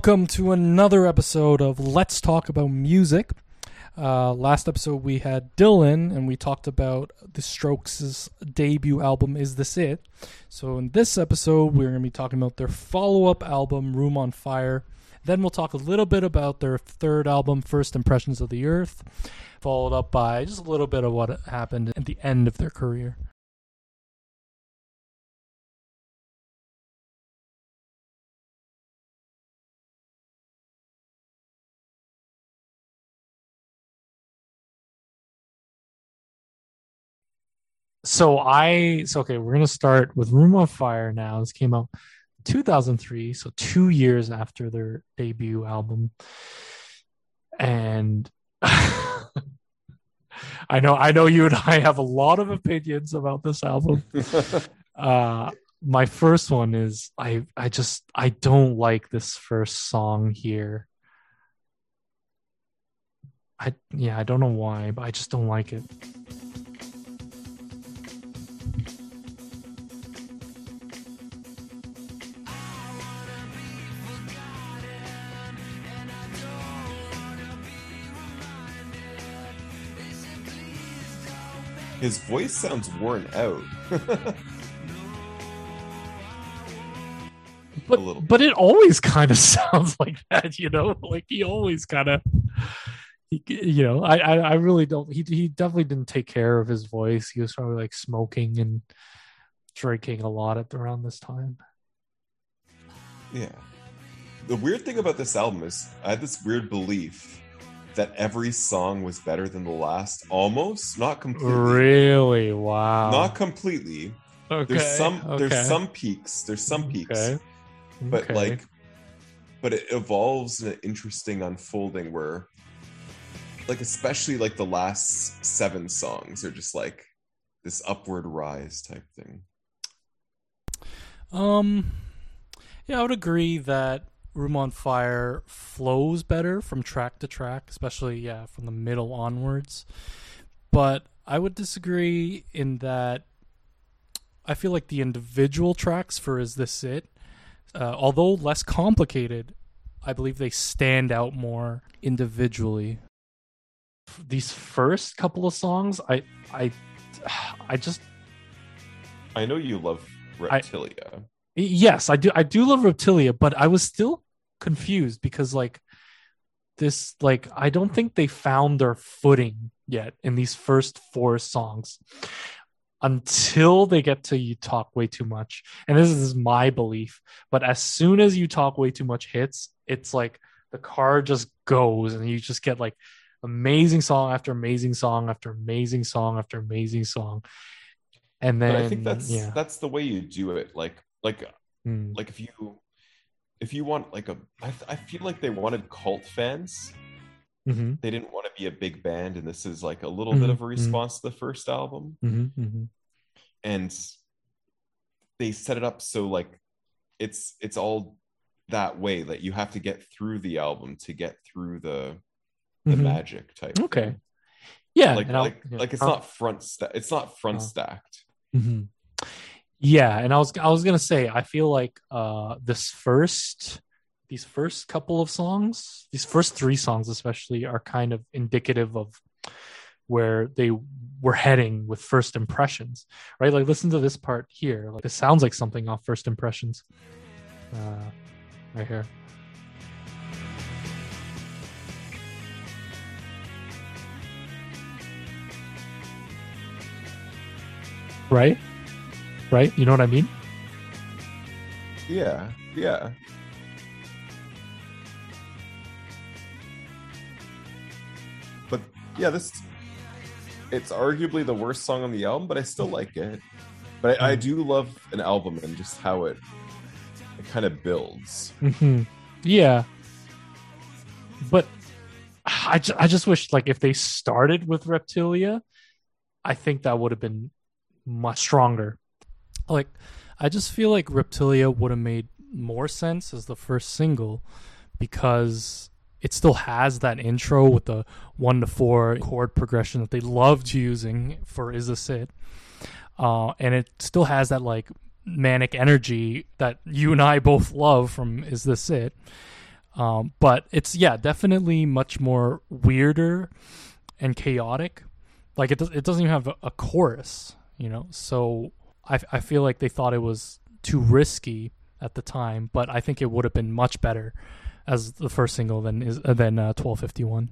welcome to another episode of Let's Talk About Music. Uh, last episode we had Dylan and we talked about the Strokes' debut album Is This It? So in this episode we're going to be talking about their follow-up album Room on Fire. Then we'll talk a little bit about their third album First Impressions of the Earth, followed up by just a little bit of what happened at the end of their career. So I so okay, we're gonna start with Room on Fire now. This came out 2003, so two years after their debut album, and I know I know you and I have a lot of opinions about this album. uh, my first one is I I just I don't like this first song here. I yeah I don't know why, but I just don't like it. His voice sounds worn out. but but it always kind of sounds like that, you know. Like he always kind of, you know. I, I I really don't. He he definitely didn't take care of his voice. He was probably like smoking and drinking a lot at around this time. Yeah. The weird thing about this album is I had this weird belief that every song was better than the last, almost, not completely. Really? Wow. Not completely. okay. There's some okay. there's some peaks. There's some peaks. Okay. But like but it evolves in an interesting unfolding where like especially like the last seven songs are just like this upward rise type thing. Um, yeah, I would agree that Room on Fire flows better from track to track, especially yeah from the middle onwards. But I would disagree in that I feel like the individual tracks for Is This It, uh, although less complicated, I believe they stand out more individually. These first couple of songs, I I I just I know you love Reptilia. yes i do i do love reptilia but i was still confused because like this like i don't think they found their footing yet in these first four songs until they get to you talk way too much and this is my belief but as soon as you talk way too much hits it's like the car just goes and you just get like amazing song after amazing song after amazing song after amazing song. And then but I think that's yeah. that's the way you do it. Like like Hmm. like if you if you want like a I, I feel like they wanted cult fans. Hmm they didn't want to be a big band and this is like a little bit Mhm, of a response to the first album. Hmm hmm and they set it up so like it's it's all that way that you have to get through the album to get through the the Mhm. magic type Okay. thing. Yeah, like like yeah. like it's I'll- not front sta- it's not front Oh. stacked Mhm. Yeah, and I was I was gonna say I feel like uh this first these first couple of songs, these first three songs especially, are kind of indicative of where they were heading with first impressions, right? Like listen to this part here. Like this sounds like something off first impressions. Uh, right here. Right? Right? You know what I mean? yeah yeah but yeah this it's arguably the worst song on the album but i still like it but I, I do love an album and just how it it kind of builds. hmm Yeah. But I, ju- I just wish like if they started with Reptilia, I think that would have been much stronger. Like I just feel like Reptilia would have made more sense as the first single because it still has that intro with the one to four chord progression that they loved using for Is This It? Uh, and it still has that like manic energy that you and I both love from Is This It? Um, but it's yeah, definitely much more weirder and chaotic. Like it does, it doesn't even have a, a chorus, you know. So I I feel like they thought it was too risky at the time, but I think it would have been much better as the first single than is uh, than uh, twelve fifty one.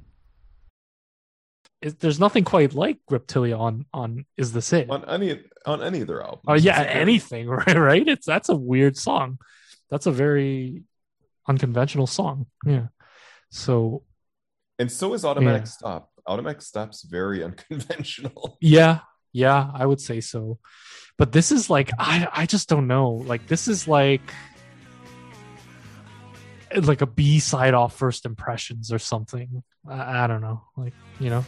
There's nothing quite like Reptilia on on Is This It? on any on any of their albums. Oh yeah, It's a good- anything, right? Right? It's that's a weird song. That's a very unconventional song. Yeah. So And so is Automatic Yeah. Stop. Automatic Stop's very unconventional. yeah, yeah, I would say so. But this is like I I just don't know. Like this is like like a B side off first impressions or something. I, I don't know. Like, you know.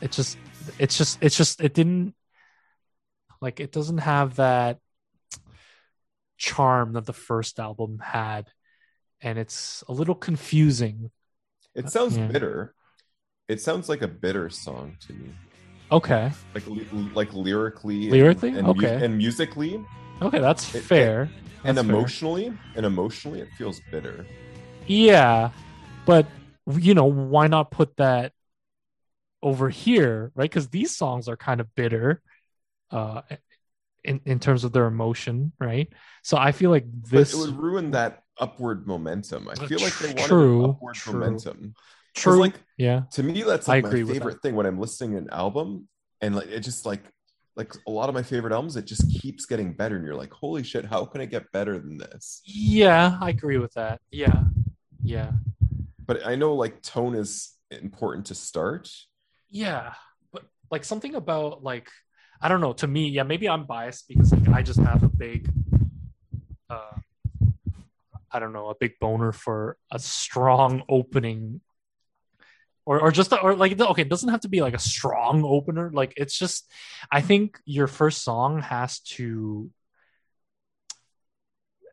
It just it's just it's just it didn't like it doesn't have that charm that the first album had and it's a little confusing It sounds Yeah. bitter. It sounds like a bitter song to me. Okay Like li- like lyrically, Lyrically? and, mu- Okay. and musically, okay that's It- fair and That's fair. emotionally, and emotionally, it feels bitter. yeah but you know why not put that over here right because these songs are kind of bitter uh in, in terms of their emotion right so i feel like This this it would ruin that upward momentum. I feel like they wanted True, upward true. momentum. True like yeah to me, that's like my favorite thing when I'm listening to an album, and like it just like like a lot of my favorite albums, it just keeps getting better, and you're like, holy shit, how can it get better than this? yeah i agree with that yeah yeah But I know like tone is important to start. Yeah, but like something about like I don't know. To me, yeah, maybe I'm biased because like I just have a big, uh, I don't know, a big boner for a strong opening, or or just or like okay, it doesn't have to be like a strong opener. Like it's just, I think your first song has to.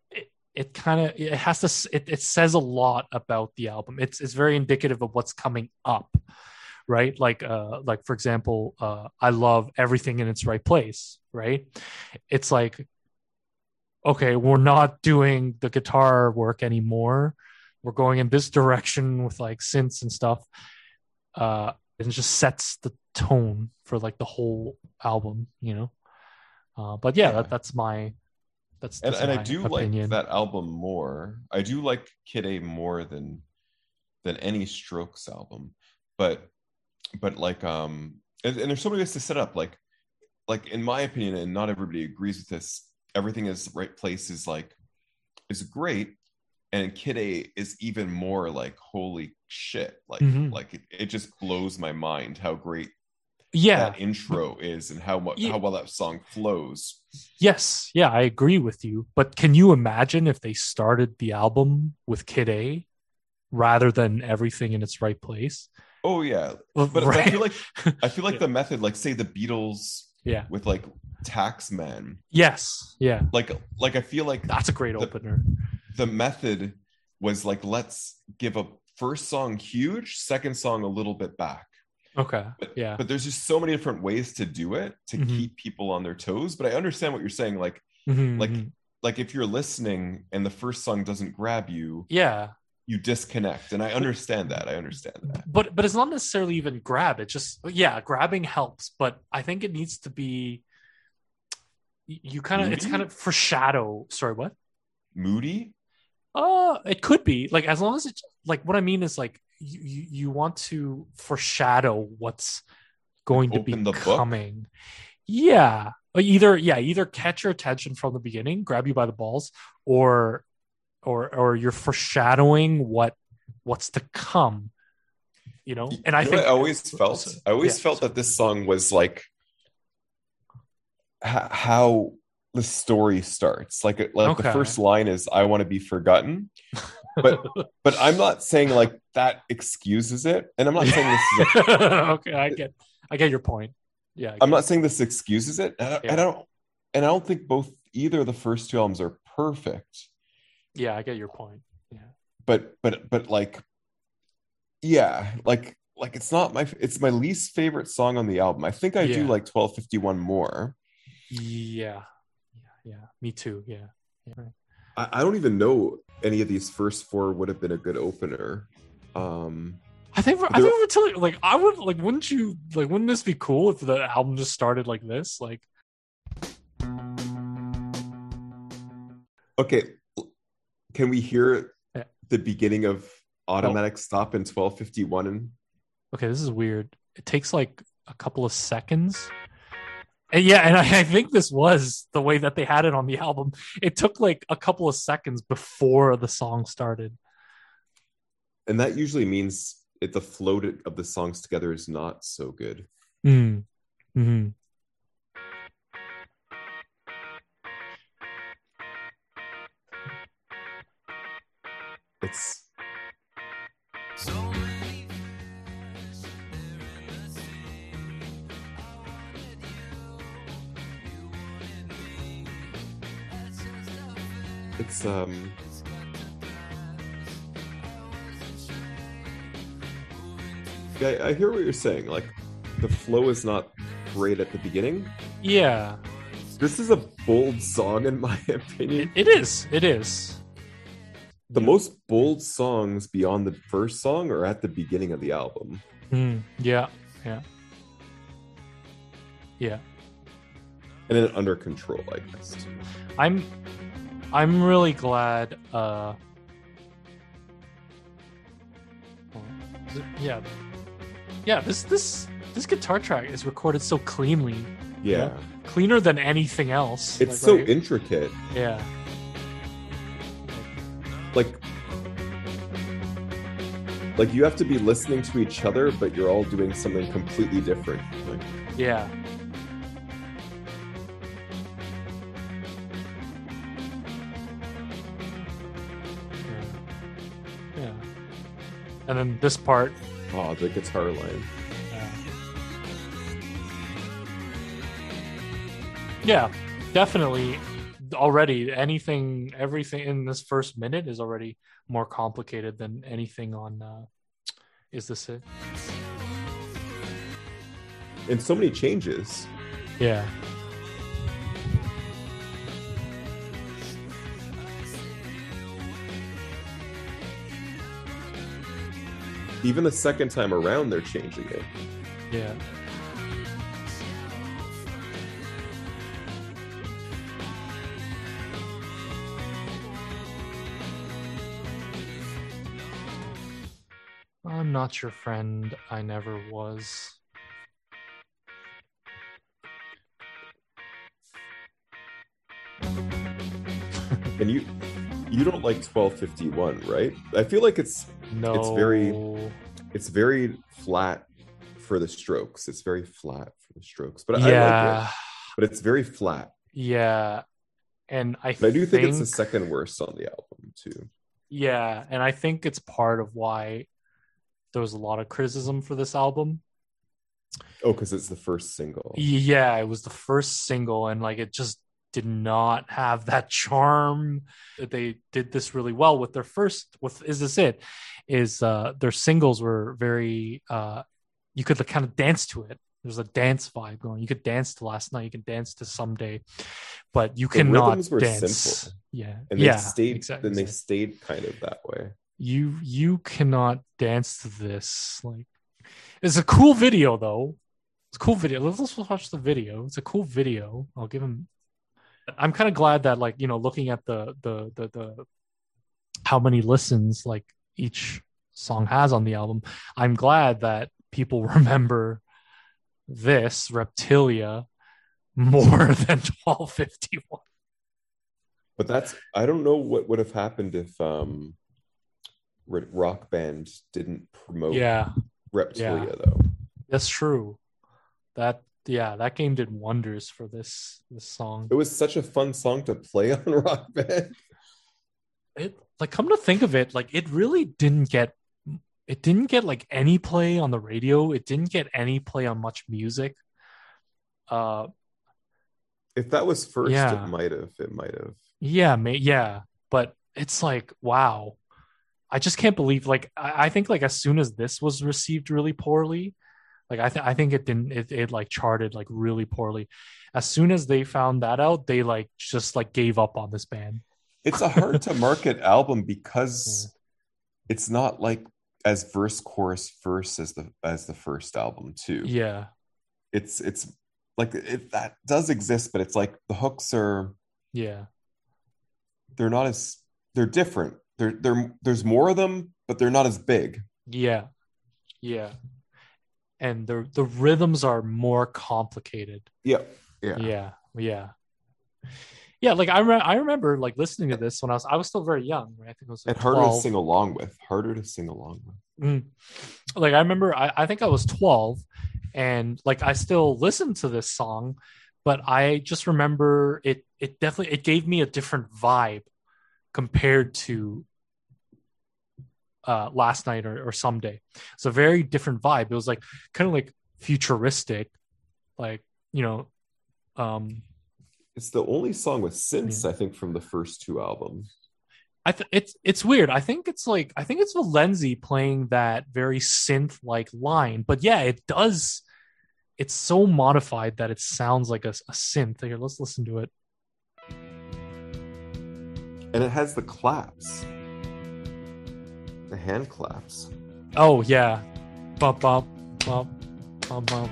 It, it kind of it has to it, it says a lot about the album it's it's very indicative of what's coming up right like uh like for example uh i love everything in its right place right it's like okay we're not doing the guitar work anymore we're going in this direction with like synths and stuff uh and it just sets the tone for like the whole album you know uh but yeah, Yeah. That, that's my that's, and, that's and I do opinion. like that album more. I do like Kid A more than than any Strokes album, but but like um and, and there's so many ways to set up like like in my opinion, and not everybody agrees with this. Everything is right place is like is great, and Kid A is even more like holy shit, like Mhm. like it, it just blows my mind how great yeah that intro is and how much Yeah. how well that song flows. Yes, yeah, I agree with you. But can you imagine if they started the album with Kid A rather than everything in its right place? Oh yeah, Well, but, but I feel like I feel like Yeah. the method, like say the Beatles yeah. with like Taxman, Yes, yeah. like like I feel like That's a great The- opener. The method was like let's give a first song huge, second song a little bit back. Okay. But, Yeah. but there's just so many different ways to do it to Mhm. keep people on their toes. But I understand what you're saying. Like Mhm, like mhm. like if you're listening and the first song doesn't grab you, yeah. you disconnect. And I understand that. I understand that. But but it's not necessarily even grab. It just yeah, grabbing helps, but I think it needs to be you kind of it's kind of foreshadow. Sorry, what? Moody. Uh, it could be like as long as it's like what I mean is like you you, want to foreshadow what's going to be the book? coming. Yeah, either yeah, either catch your attention from the beginning, grab you by the balls, or or or you're foreshadowing what what's to come. You know, and I You know think I always felt I always yeah, felt so- that this song was like how the story starts. Like like the first line is "I want to be forgotten," but but I'm not saying like that excuses it, and I'm not saying this is. Okay, I get, I get your point. Yeah, I'm not saying this excuses it. And I, Yeah. I don't, and I don't think both either of the first two albums are perfect. Yeah, I get your point. Yeah, But but but like, yeah, like like it's not my it's my least favorite song on the album. I think I do like 1251 more. yeah, yeah, yeah. Me too. Yeah, yeah. I, I don't even know any of these first four would have been a good opener. Um, I think I think we're telling like I would like wouldn't you like wouldn't this be cool if the album just started like this like okay, can we hear Yeah. the beginning of automatic stop in 1251? Okay this is weird it takes like a couple of seconds and yeah and I, I think this was the way that they had it on the album it took like a couple of seconds before the song started and that usually means it, the flow of the songs together is not so good. mm. hmm It's it's um yeah, I hear what you're saying. Like the flow is not great at the beginning. yeah This is a bold song in my it, opinion. it is it is The most bold songs beyond the first song are at the beginning of the album. Mm, yeah yeah yeah And then under control, I guess. I'm I'm really glad uh yeah yeah this this this guitar track is recorded so cleanly Yeah. cleaner than anything else It's Like, so right? intricate. yeah Like like you have to be listening to each other, but you're all doing something completely different. Like yeah yeah and then this part oh, the guitar line. Yeah. Yeah, definitely. Already, anything, everything in this first minute is already more complicated than anything on. Uh, is this it? And so many changes. Yeah. Even the second time around, they're changing it. Yeah. I'm not your friend. I never was. And you you don't like 1251, right? I feel like it's No. It's very- it's very flat for the strokes. It's very flat for the strokes. But I like yeah. it. But it's very flat. Yeah. And I, But I do think, it's the second worst on the album too. Yeah, and I think it's part of why there was a lot of criticism for this album. Oh, because it's the first single. Yeah, it was the first single, and like it just did not have that charm. That they did this really well with their first. With is this it? Is uh their singles were very uh you could like, kind of dance to it. There's a dance vibe going. You could dance to last night. You can dance to someday, but you The cannot were dance. simple. Yeah, And they yeah, stayed exactly, then they stayed kind of that way. you you cannot dance to this like it's a cool video though it's a cool video let's, let's watch the video it's a cool video i'll give him i'm kind of glad that like you know looking at the the the, the how many listens like each song has on the album i'm glad that people remember this reptilia more than 1251 But that's I don't know what would have happened if um Rock Band didn't promote yeah Reptilia though. That's true. That yeah, that game did wonders for this this song. It was such a fun song to play on Rock Band. It like come to think of it, like it really didn't get it didn't get like any play on the radio. It didn't get any play on MuchMusic. Uh If that was first, Yeah. it might have. It might have. yeah, may, yeah, but it's like wow. I just can't believe like I, I think like as soon as this was received really poorly, like I think I think it didn't it, it like charted like really poorly. As soon as they found that out, they like just like gave up on this band. It's a hard to market album because it's not like as verse chorus verse as the as the first album too. Yeah. It's it's like it, that does exist, but it's like the hooks are Yeah. they're not as they're different. They're they're there's more of them, but they're not as big. Yeah. Yeah. And the the rhythms are more complicated. Yeah. Yeah. Yeah. Yeah. Yeah, like I re- I remember like listening to this when I was I was still very young, right? I think I was like And harder 12. to sing along with. Harder to sing along with. Mm. Like I remember I, I think I was 12 and like I still listened to this song, but I just remember it it definitely it gave me a different vibe compared to uh last night or, or someday. It's a very different vibe. It was like kind of like futuristic, like you know, um It's the only song with synths, I think, from the first two albums. I th- it's it's weird. I think it's like I think it's Valensi playing that very synth like line, but yeah, it does. It's so modified that it sounds like a, a synth. Here, let's listen to it. And it has the claps. The hand claps. Oh yeah, bump bump bump bump bump.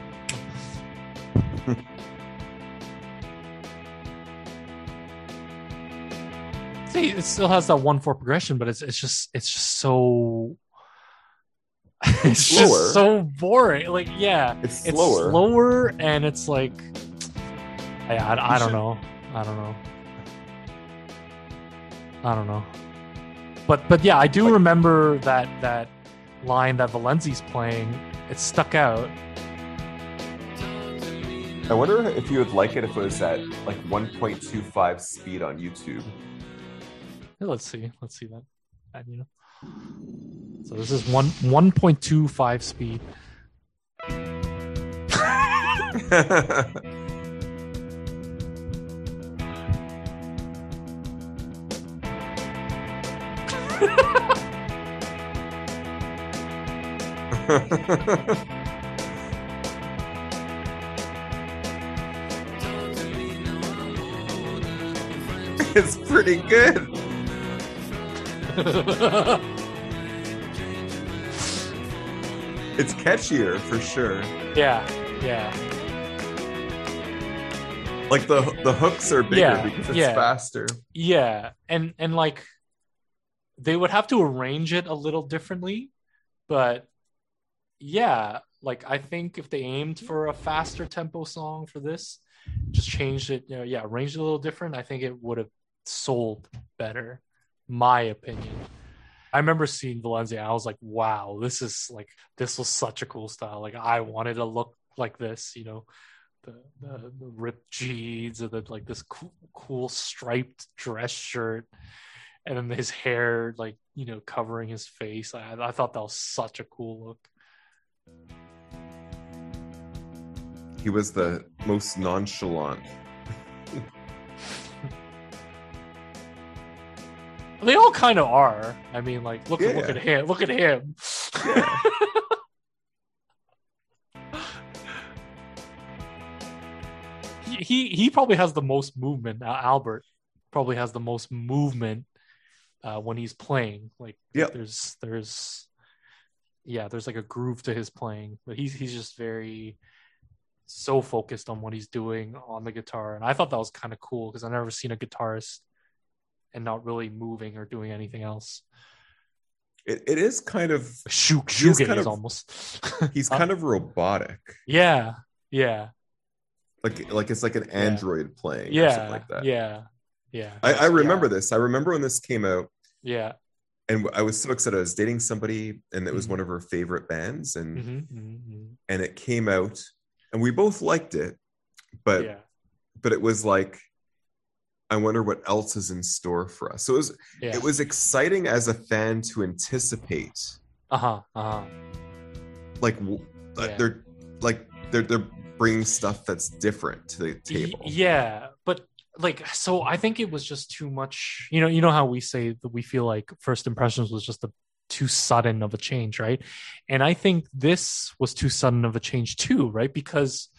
See, it still has that one four progression, but it's it's just it's just so. It's Slower. just so boring. Like, yeah, It's it's slower. slower and it's like I, I, I don't should- know i don't know i don't know but but yeah i do Like- remember that that line that valensi's playing. It stuck out. I wonder if you would like it if it was at like 1.25 speed on YouTube. Let's see. Let's see that. That you know so this is one 1.25 speed it's pretty good. It's catchier for sure. yeah yeah Like the the hooks are bigger Yeah, because it's yeah. faster. Yeah, and and like they would have to arrange it a little differently, but yeah, like I think if they aimed for a faster tempo song for this, just changed it, you know, yeah, arranged it a little different, I think it would have sold better. My opinion. I remember seeing Valencia. I was like, wow, this is like this was such a cool style. Like I wanted to look like this, you know, the the, the ripped jeans and the like this cool, cool striped dress shirt, and then his hair like you know covering his face. I, I thought that was such a cool look. He was the most nonchalant. They all kind of are. I mean, like look at look at him. Look at him. Yeah. he, he he probably has the most movement. Uh, Albert probably has the most movement uh, when he's playing. Like Yep. there's there's yeah, there's like a groove to his playing, but he's he's just very so focused on what he's doing on the guitar, and I thought that was kind of cool because I've never seen a guitarist and not really moving or doing anything else. It, it is kind of is shoegaze kind of- almost. he's Uh, kind of robotic. yeah, yeah, Like like it's like an android playing or yeah, something like that. yeah, yeah. I, I remember yeah. this. I remember when this came out Yeah. and I was so excited. I was dating somebody and it was Mhm. one of her favorite bands and Mhm, mhm, mhm. and it came out and we both liked it, but yeah. but it was like, I wonder what else is in store for us. So it was Yeah. it was exciting as a fan to anticipate, uh huh. Uh huh. like Yeah. they're like they're they're bringing stuff that's different to the table. Yeah, like so I think it was just too much. You know, you know how we say that we feel like first impressions was just a too sudden of a change, right? And I think this was too sudden of a change too, right? Because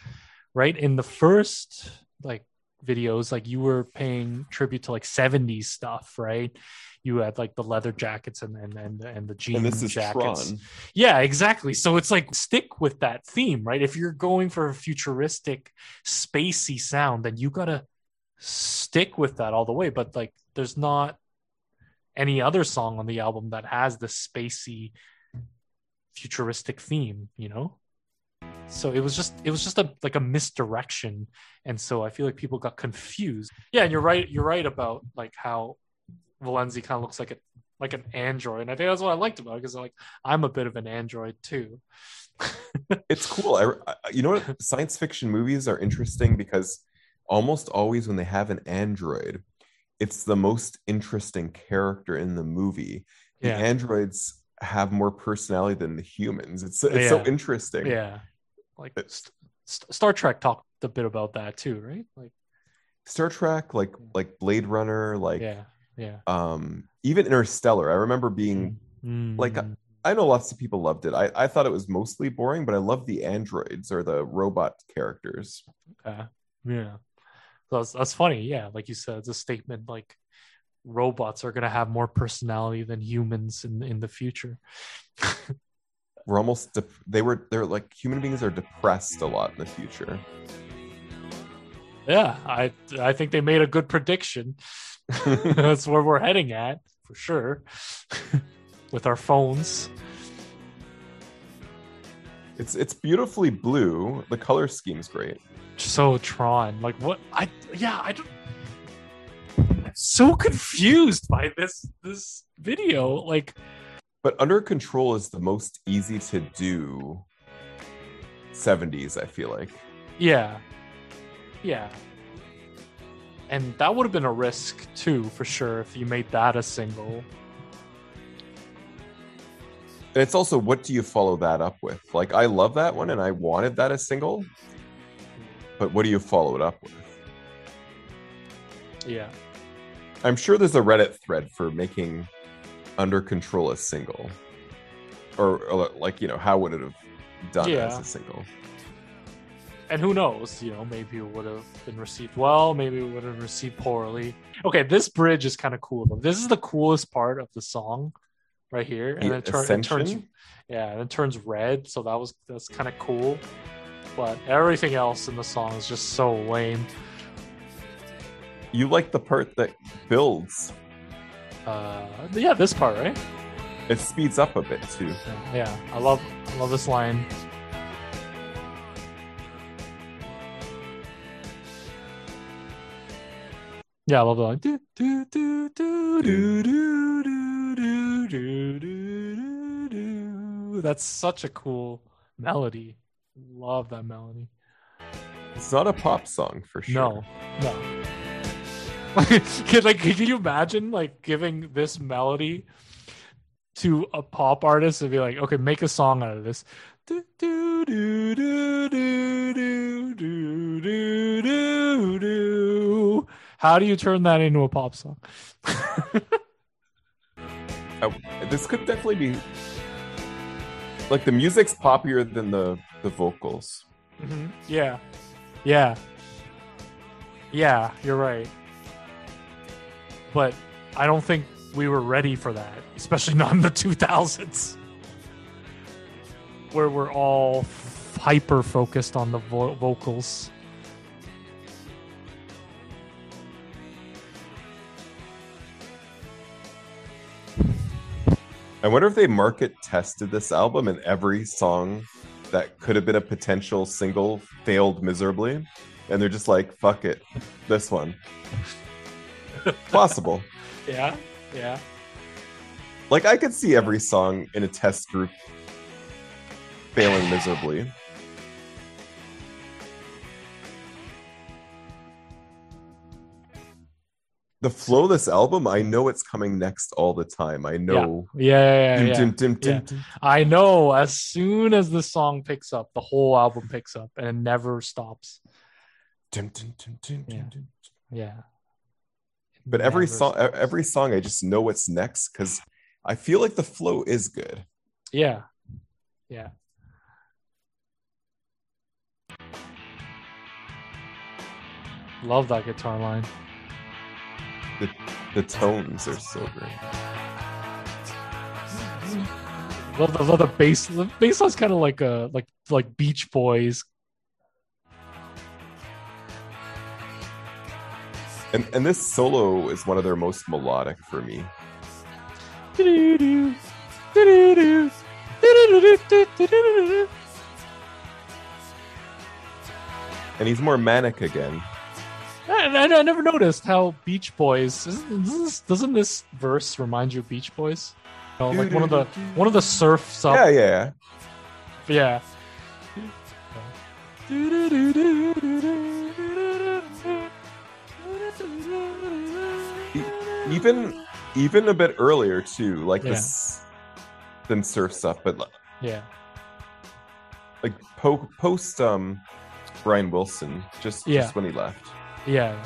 right in the first like videos like you were paying tribute to like 70s stuff, right? You had like the leather jackets and and and, and the jean and jackets. Tron. Yeah, exactly. So it's like stick with that theme, right? If you're going for a futuristic, spacey sound, then you gotta stick with that all the way. But like, there's not any other song on the album that has the spacey, futuristic theme, you know. So it was just it was just a like a misdirection, and so I feel like people got confused. Yeah, and you're right. You're right about like how Valensi kind of looks like a like an android. And I think that's what I liked about it because like I'm a bit of an android too. It's cool. I, I- you know what? Science fiction movies are interesting because almost always when they have an android, it's the most interesting character in the movie. The androids have more personality than the humans. It's it's so interesting. Yeah. Like It's- Star Trek talked a bit about that too, right? Like Star Trek, like like Blade Runner, like yeah, yeah. um even Interstellar. I remember being like, Mm, I know lots of people loved it. I, I thought it was mostly boring, but I love the androids or the robot characters. okay. yeah. So that's, that's funny. Yeah, like you said, it's a statement like robots are gonna have more personality than humans in in the future. We're almost de- they were they're like human beings are depressed a lot in the future. Yeah, I I think they made a good prediction. That's where we're heading at for sure. With our phones. It's it's beautifully blue. The color scheme's great. So Tron. Like what I yeah, I don't I'm so confused by this this video. Like But Under Control is the most easy to do 70s, I feel like. yeah. Yeah. And that would have been a risk too, for sure, if you made that a single. And it's also what do you follow that up with? Like I love that one and I wanted that as single, but what do you follow it up with? Yeah. I'm sure there's a Reddit thread for making Under Control a single. Or, or like, you know, how would it have done Yeah. as a single? And who knows, you know, maybe it would have been received well, maybe it would have received poorly. Okay, this bridge is kind of cool though. This is the coolest part of the song right here. And it, tur- it turns yeah, and it turns red, so that was that's kind of cool. But everything else in the song is just so lame. You like the part that builds. Uh yeah, this part, right? It speeds up a bit too. Yeah, I love I love this line. Yeah, I love the line. Do, do, do, do, do, do, do, do, do, do, do. That's such a cool melody. Love that melody. It's not a pop song for sure. No, no. Can, like, can you imagine like giving this melody to a pop artist and be like, okay, make a song out of this? Do, do, do, do, do, do, do, do, do. How do you turn that into a pop song? I- oh, this could definitely be like the music's poppier than the the vocals. Mhm. Yeah, yeah, yeah. You're right, but I don't think we were ready for that, especially not in the 2000s, where we're all hyper focused on the vo- vocals. I wonder if they market tested this album and every song that could have been a potential single failed miserably. And they're just like, fuck it, this one. Possible. Yeah, yeah, Like, I could see every song in a test group failing miserably. The flow of this album, I know it's coming next all the time. I know. Yeah, yeah, Dim, yeah. dim, dim, dim, Yeah. I know. As soon as the song picks up, the whole album picks up and it never stops. Yeah. Yeah. But every song, stops. every song, I just know what's next because I feel like the flow is good. Yeah. Yeah. Love that guitar line. The the tones are so great. Love the, love the bass. The bass line's kind of like a like like Beach Boys. And and this solo is one of their most melodic for me. Do-do-do, do-do-do, do-do-do-do-do-do-do. And he's more manic again. I, I, I never noticed how Beach Boys isn't, doesn't this, doesn't this verse remind you of Beach Boys? You know, like one of the one of the surfs up. Yeah, yeah. Yeah. Even even a bit earlier too, like Yeah. this than surf stuff, but li- Yeah. like po- post um Brian Wilson, just Yeah. just when he left. Yeah.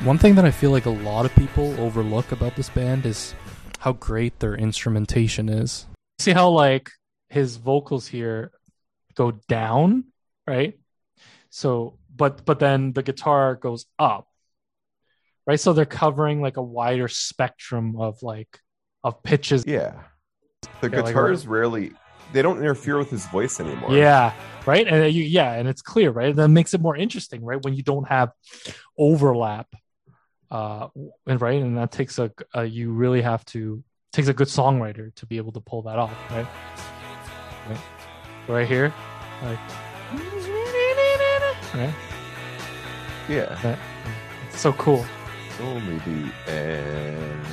One thing that I feel like a lot of people overlook about this band is how great their instrumentation is. See how like his vocals here go down, right? So, but but then the guitar goes up, right? So they're covering like a wider spectrum of like of pitches. Yeah. The Yeah, like guitars rarely they don't interfere with his voice anymore. Yeah, right. And you, yeah, and it's clear, right? That makes it more interesting, right? When you don't have overlap, uh, and right, and that takes a, a you really have to takes a good songwriter to be able to pull that off, right? Right, right here, like, right? Yeah. So cool. Only the end.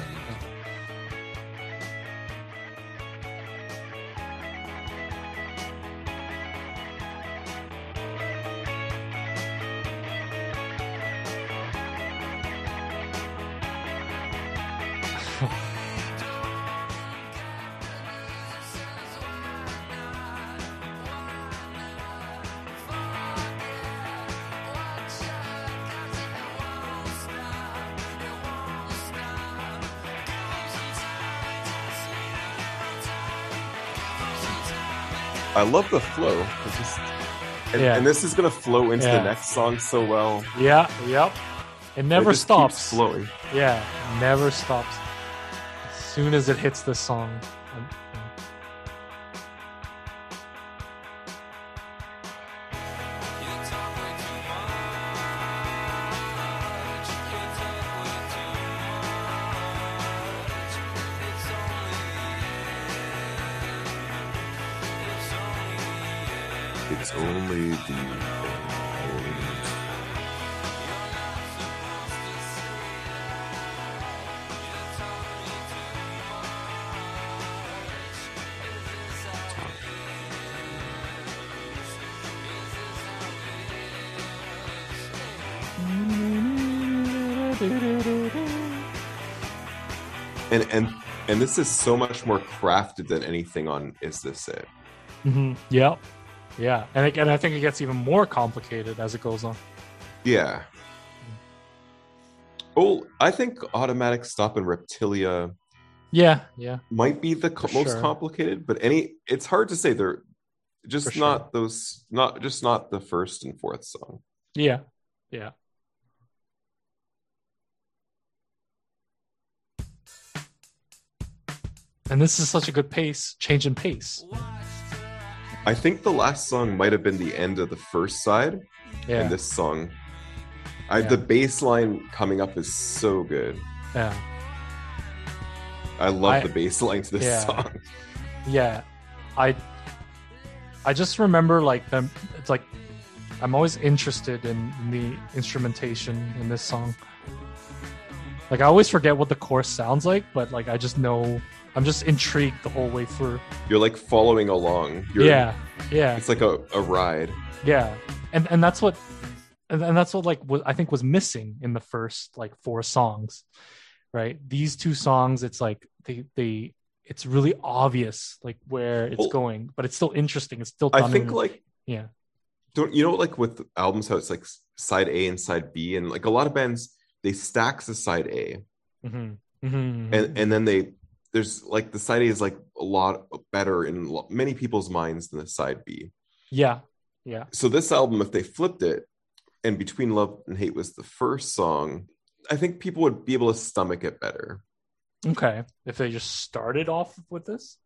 I love the flow. Just and, Yeah. and this is gonna flow into Yeah. the next song so well. Yeah, yep. It never it stops. Flowing. Yeah, never stops. As soon as it hits the song. The. And and and this is so much more crafted than anything on Is This It? hmm Yep. Yeah, and and I think it gets even more complicated as it goes on. Yeah. Oh, I think Automatic Stop and Reptilia Yeah, yeah, might be the co- most sure. complicated, but any it's hard to say. They're just For sure. not those, not just not the first and fourth song. yeah, yeah. And this is such a good pace, change in pace. I think the last song might have been the end of the first side, Yeah, and this song, I, Yeah. the bass line coming up is so good. yeah, I love I- the bass line to this Yeah. song. yeah. I, I just remember like them. It's like I'm always interested in the instrumentation in this song. Like I always forget what the chorus sounds like, but like I just know I'm just intrigued the whole way through. You're like following along. You're, yeah, yeah, It's like a, a ride. yeah, and and that's what, and, that's what like what I think was missing in the first like four songs, right? These two songs, it's like they they it's really obvious like where it's Well- going, but it's still interesting. It's still I think like yeah, don't you know like with albums how it's like side A and side B and like a lot of bands they stack the side A hmm hmm and and then they there's like the side A is like a lot better in lo- many people's minds than the side B. yeah, yeah, So this album if they flipped it and Between Love and Hate was the first song, I think people would be able to stomach it better. okay. If they just started off with this,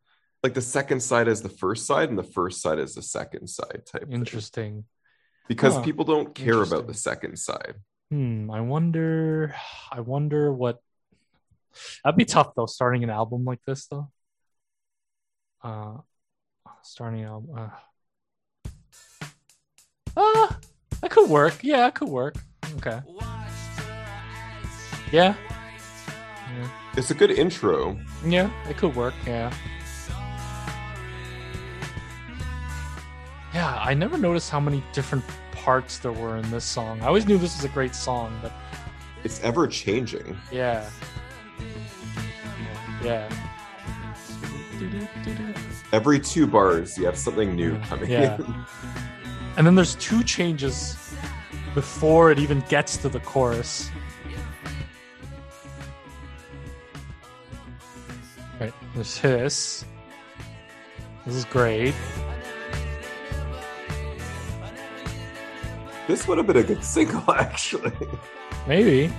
Like the second side is the first side and the first side is the second side type. thing. interesting. Because Huh. people don't care about the second side. Hmm. I wonder. I wonder what. That'd be tough though. Starting an album like this though. Uh, starting an album. Uh, ah, that could work. Yeah, it could work. Okay. Yeah. Yeah. It's a good intro. Yeah, it could work. Yeah. Yeah, I never noticed how many different parts there were in this song. I always knew this was a great song, but It's ever changing. yeah. Yeah. Every two bars, you have something new coming Yeah. And then there's two changes before it even gets to the chorus. Right, there's this. This is great. This would have been a good single, actually. Maybe.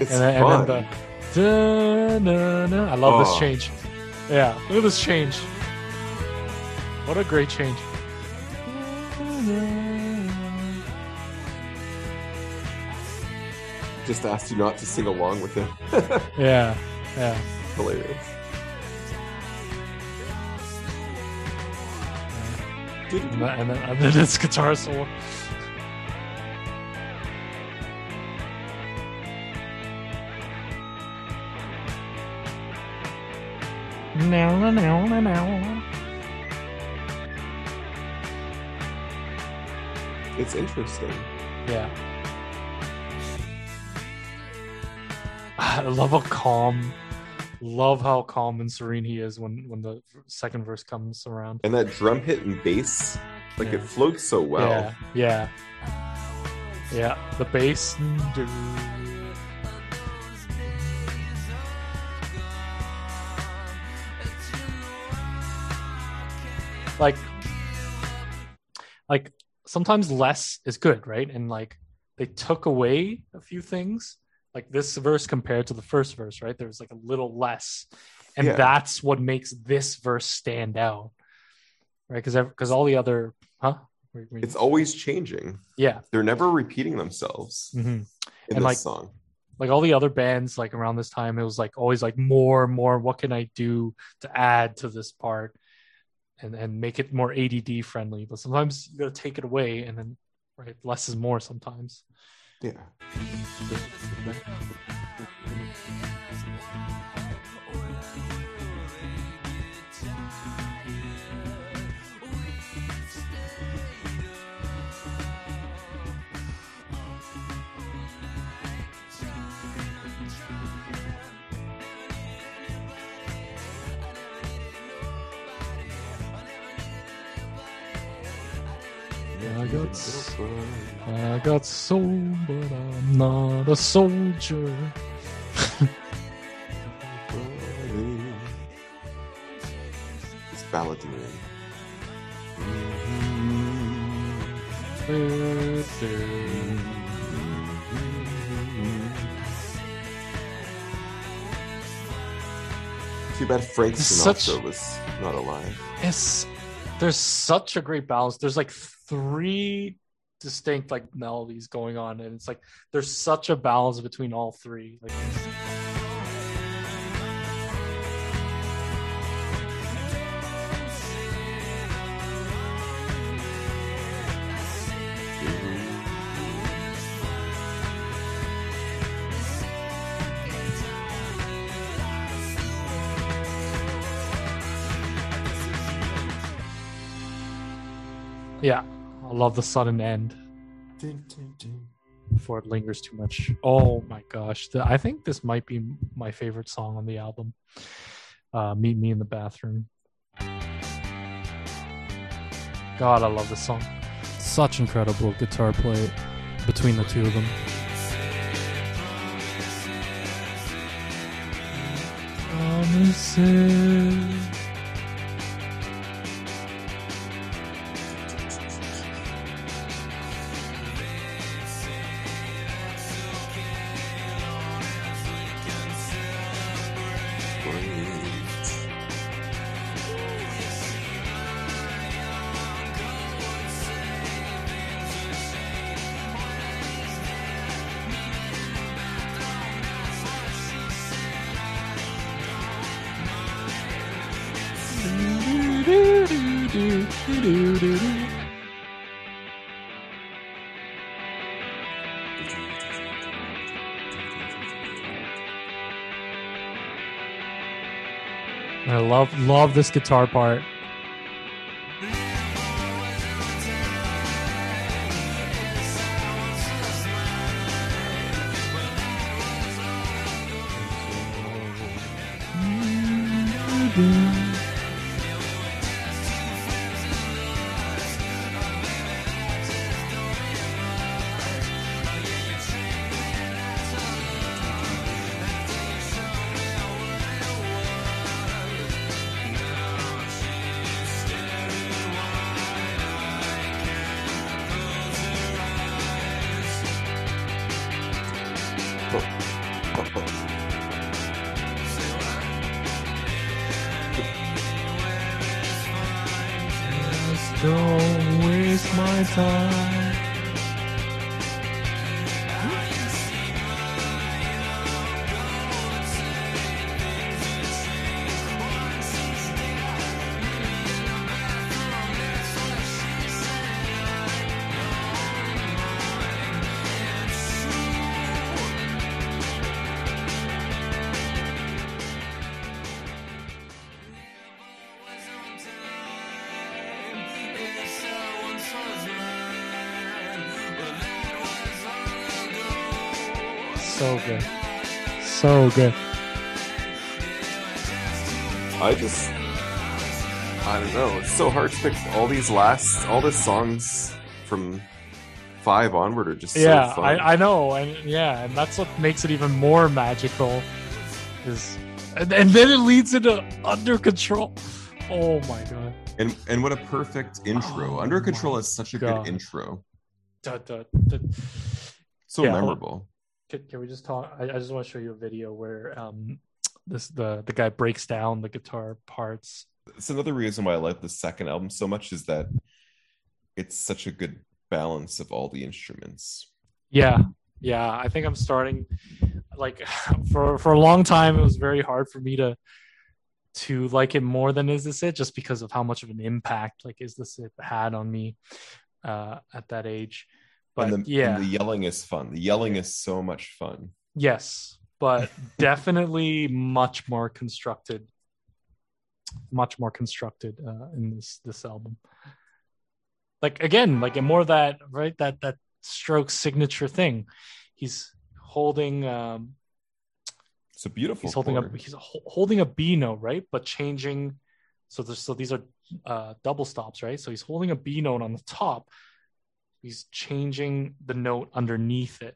It's and then, fun. and then the da, na, na. I love this Oh. change. Yeah, look at this change. What a great change. Just asked you not to sing along with it. Yeah, yeah. Hilarious. And then, and then, and then it's guitar solo. Now, now, now, now. It's interesting. Yeah. Ah, I love how calm, love how calm and serene he is when when the second verse comes around. And that drum hit and bass, like it floats so well. Yeah, yeah, yeah. The bass. Like, like sometimes less is good, right? And like they took away a few things, like this verse compared to the first verse, right? There was like a little less, and Yeah. that's what makes this verse stand out, right? Because because all the other, huh? Were- were you- It's always changing. yeah. They're never repeating themselves hmm in And, this like, song. Like all the other bands, like around this time, it was like always like more, more. What can I do to add to this part, and and make it more ADD friendly? But sometimes you gotta take it away, and then right, less is more sometimes. Yeah. I got, s- I got soul, but I'm not a soldier. It's balladeering. Too bad Frank It's Sinatra such- was not alive. It's there's such a great balance. There's like three distinct like melodies going on, and it's like there's such a balance between all three. Like love the sudden end before it lingers too much. Oh my gosh, the, I think this might be my favorite song on the album. Uh, Meet me in the bathroom. God, I love this song. Such incredible guitar play between the two of them. Promises. I love love this guitar part. Good. I just, I don't know. It's so hard to pick. All these last, all the songs from five onward are just yeah, so fun. I, I know, and yeah, and that's what makes it even more magical. Is and, and then it leads into under control. Oh my god. and and what a perfect intro. Oh Under Control is such a God. good intro. Duh, duh, duh. So Yeah, memorable. Can, can we just talk? I, I just want to show you a video where um this the the guy breaks down the guitar parts. It's another reason why I like the second album so much is that it's such a good balance of all the instruments. Yeah, yeah. I think I'm starting like for for a long time. It was very hard for me to to like it more than Is This It, just because of how much of an impact like Is This It had on me uh, at that age. But and the, yeah, and the yelling is fun. The yelling is so much fun. yes, but definitely much more constructed, much more constructed uh, in this this album. Like again, like in more of that right that that stroke signature thing. He's holding um It's a beautiful. he's holding a he's holding a B note, right? But changing so there's so these are uh double stops, right? So he's holding a B note on the top. He's changing the note underneath it.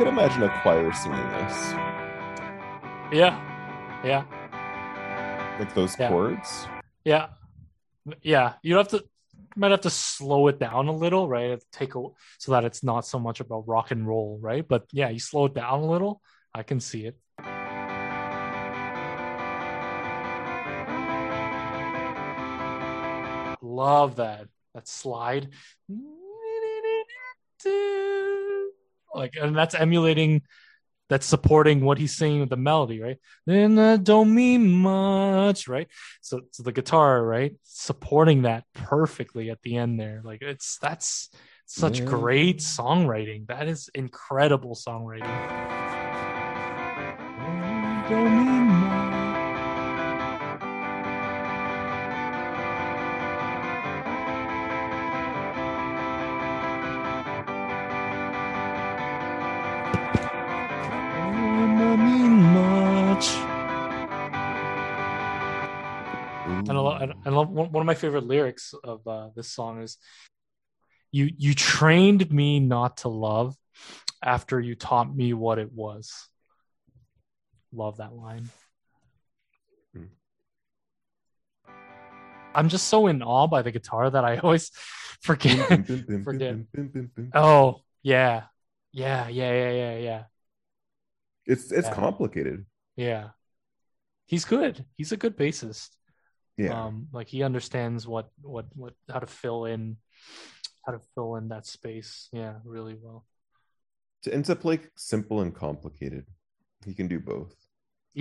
can imagine a choir singing this. Yeah. Yeah. Like those yeah. chords. Yeah. Yeah. You have to might have to slow it down a little, right? Take a, so that it's not so much about rock and roll, right? But yeah, you slow it down a little. I can see it. Love that that slide. Like, and that's emulating, that's supporting what he's saying with the melody, right? Then that don't mean much, right? So, so the guitar, right, supporting that perfectly at the end there. Like, it's that's such Yeah. great songwriting. That is incredible songwriting. I love, and one one of my favorite lyrics of uh, this song is, "You you trained me not to love, after you taught me what it was." Love that line. Hmm. I'm just so in awe by the guitar that I always forget. Forget. Forget. oh yeah, yeah, yeah, yeah, yeah, yeah, It's it's Yeah. complicated. yeah. He's good. He's a good bassist. Yeah. um like he understands what what what how to fill in how to fill in that space yeah really well to ends up like simple and complicated. He can do both.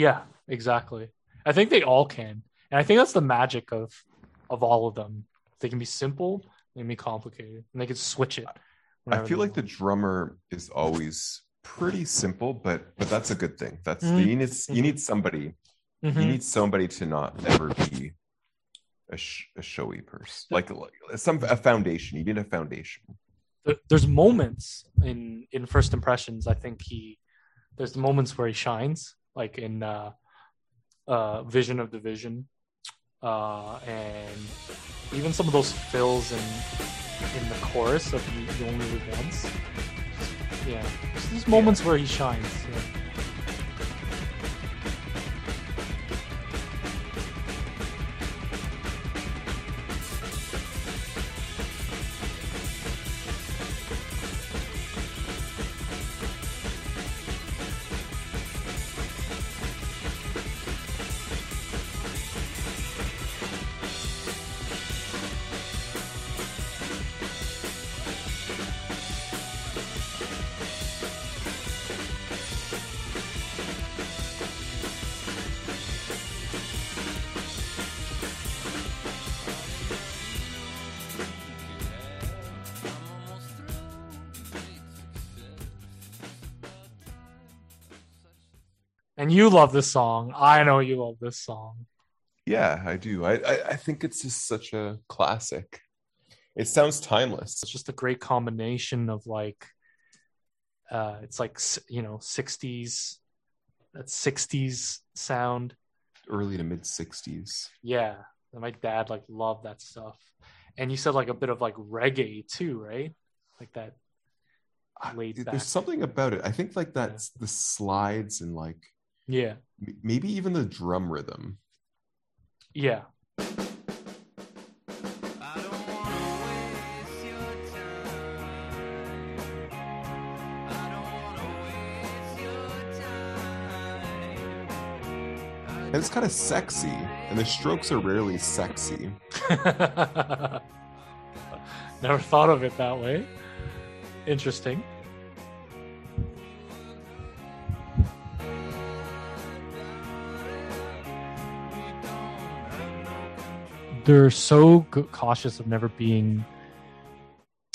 yeah exactly i think they all can and i think that's the magic of of all of them they can be simple they can be complicated and they can switch it I feel like the drummer is always pretty simple, but but that's a good thing. That's Mhm. you need you need somebody Mhm. you need somebody to not ever be a, sh- a showy person like, like some a foundation. You need a foundation. There- there's moments in in first impressions i think he there's moments where he shines like in uh uh vision of division uh and even some of those fills in in the chorus of you, you only live once yeah there's, there's moments where he shines yeah. You love this song. I know you love this song. Yeah i do. I, I i think it's just such a classic. It sounds timeless. It's just a great combination of like uh it's like you know 60s that 60s sound. Early to mid 60s yeah and my dad like loved that stuff. And you said like a bit of like reggae too right? Like that laid There's something about it. I think like that's the slides and like yeah. M- maybe even the drum rhythm. Yeah. And it's kind of sexy and the strokes are rarely sexy. Never thought of it that way. Interesting they're so cautious of never being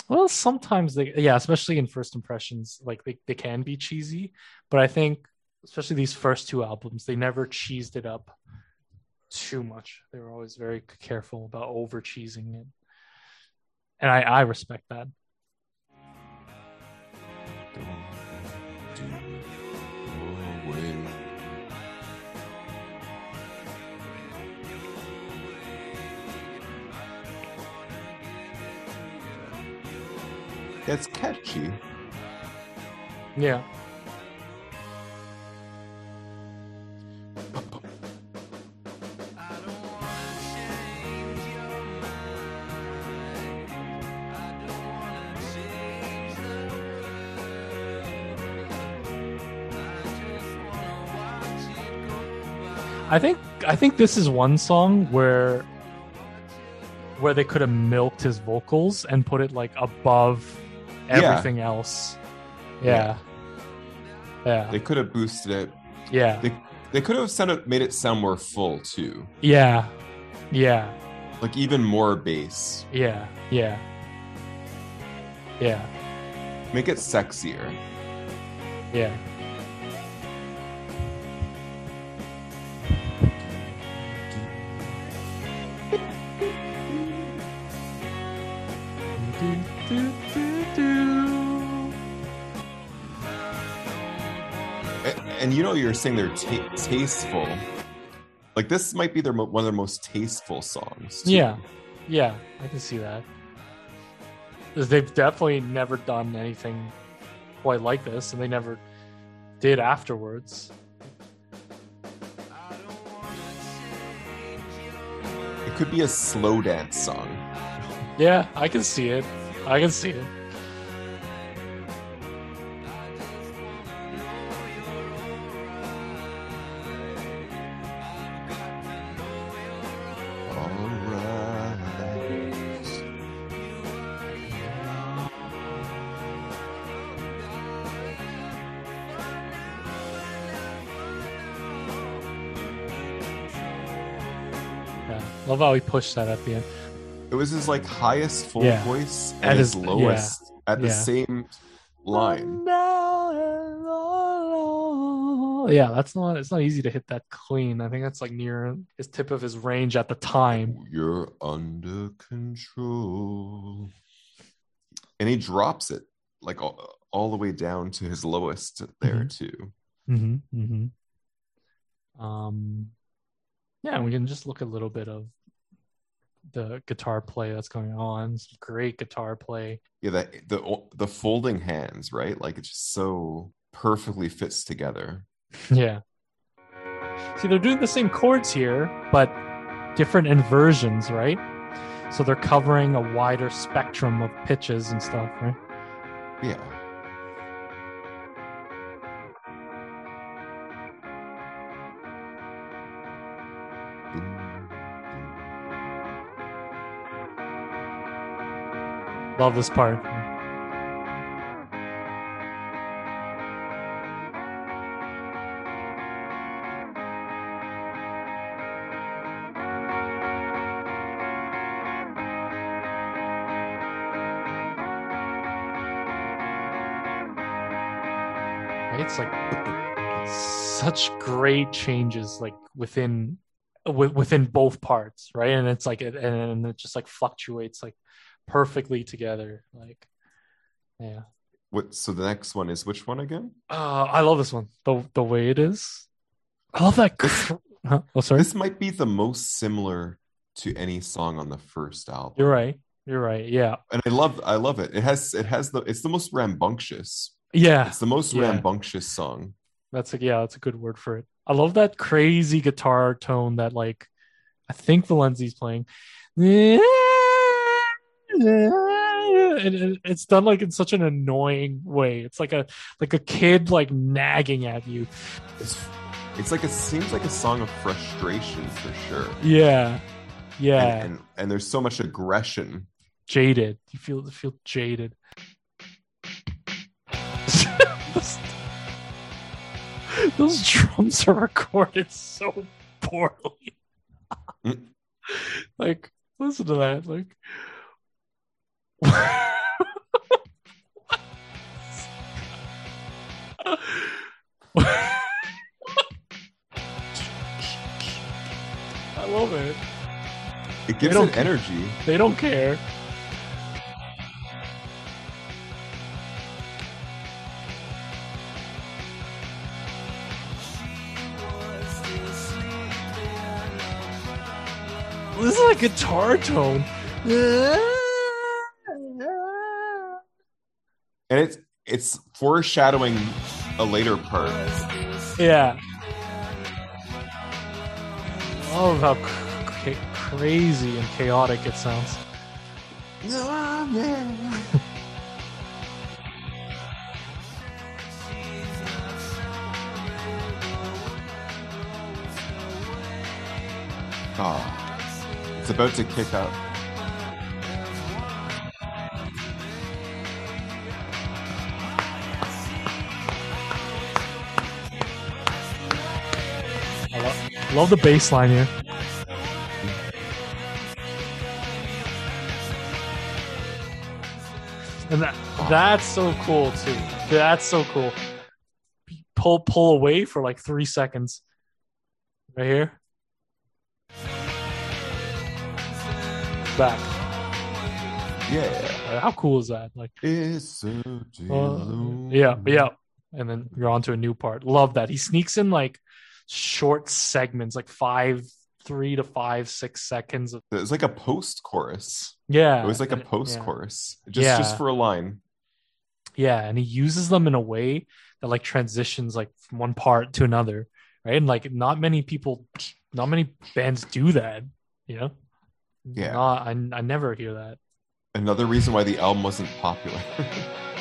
well sometimes they yeah especially in first impressions like they, they can be cheesy but i think especially these first two albums they never cheesed it up too much. They were always very careful about over cheesing it. And i i respect that It's catchy. yeah I think I think this is one song where where they could have milked his vocals and put it like above Yeah. everything else. Yeah. Yeah. They could have boosted it. Yeah. They they could have sounded, made it sound more full too, Yeah. Yeah. like even more bass. Yeah. Yeah. Yeah. Make it sexier. Yeah. You're saying they're ta- tasteful. Like this might be their mo- one of their most tasteful songs. too. Yeah. Yeah, I can see that. 'Cause They've definitely never done anything quite like this, and they never did afterwards. It could be a slow dance song. Yeah, I can see it. I can see it. Love how he pushed that at the end. It was his like highest full Yeah. voice and At his, his- lowest at the yeah. same line. Yeah, that's not. It's not easy to hit that clean. I think that's like near his tip of his range at the time. You're under control. And he drops it like all, all the way down to his lowest there too. Mm-hmm. Mm-hmm. Um, yeah, we can just look a little bit of the guitar play that's going on. It's great guitar play. Yeah, that the the folding hands, right? Like it just so perfectly fits together. Yeah. See, they're doing the same chords here, but different inversions, right? So they're covering a wider spectrum of pitches and stuff, right? Yeah. Love this part. It's like such great changes, like within wi- within both parts, right? And it's like and it just like fluctuates like perfectly together. Like, yeah. What so the next one is which one again? Uh, I love this one. The the way it is. I love that. Cr- huh? Oh, sorry. This might be the most similar to any song on the first album. You're right. You're right. Yeah. And I love I love it. It has it has the it's the most rambunctious. Yeah. It's the most Yeah. rambunctious song. That's a yeah. That's a good word for it. I love that crazy guitar tone that like I think Valensi's playing. And it- it's done like in such an annoying way. It's like a like a kid like nagging at you. It's it's like it seems like a song of frustration for sure. Yeah. Yeah. And, and and there's so much aggression. jaded. You feel feel jaded. those, those drums are recorded so poorly. Mm. like, listen to that. Like, I love it. It gives it energy. They don't care. This is a guitar tone. And it's it's foreshadowing a later part. Yeah. Oh, how c- c- crazy and chaotic it sounds. Yeah. Oh, it's about to kick up. Love the bass line here. And that that's so cool too. That's so cool. Pull pull away for like three seconds. Right here. Back. Yeah. How cool is that? Like uh, yeah, yeah. And then you're on to a new part. Love that. He sneaks in like short segments, like five, three to five, six seconds of It was like a post chorus. yeah. It was like a post yeah. chorus, just Yeah. just for a line. Yeah, and he uses them in a way that like transitions like from one part to another, right? And like not many people, not many bands do that, you know. Yeah. Not, I I never hear that. Another reason why the album wasn't popular.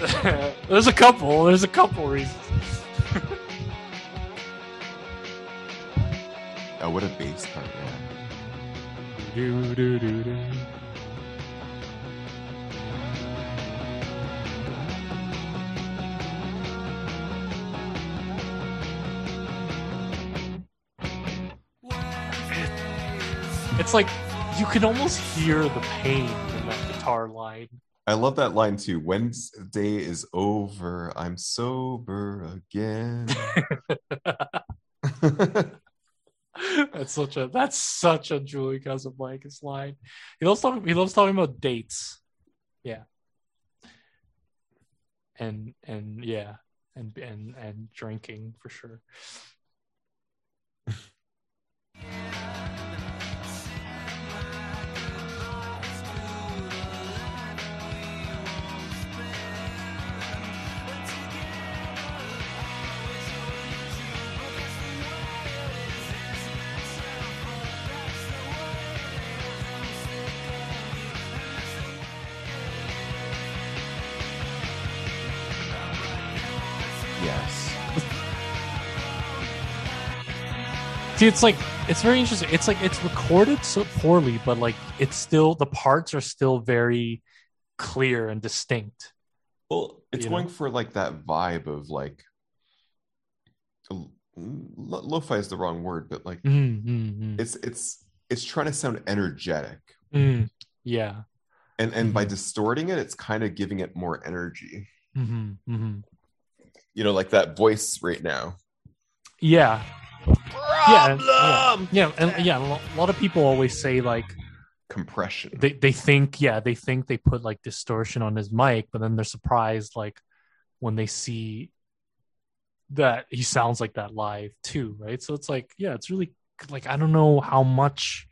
there's a couple. There's a couple reasons. oh, what a bass part! Yeah. Do, do, do, do. It's like you can almost hear the pain in that guitar line. I love that line too. Wednesday is over. I'm sober again. that's such a that's such a Julian Casablancas line. He loves talking. He loves talking about dates. Yeah. And and yeah, and and and drinking for sure. See, it's like it's very interesting. It's like it's recorded so poorly, but like it's still the parts are still very clear and distinct. Well, it's going know? for like that vibe of like lo- lo-fi is the wrong word, but like Mm, mm, mm. it's it's it's trying to sound energetic. Mm, yeah. And and by Mhm. distorting it, it's kind of giving it more energy. hmm hmm You know, like that voice right now. Yeah. Yeah, and- yeah, yeah, and yeah. A lot of people always say like Compression. they they think yeah they think they put like distortion on his mic, but then they're surprised like when they see that he sounds like that live too, right? So it's like yeah, it's really like I don't know how much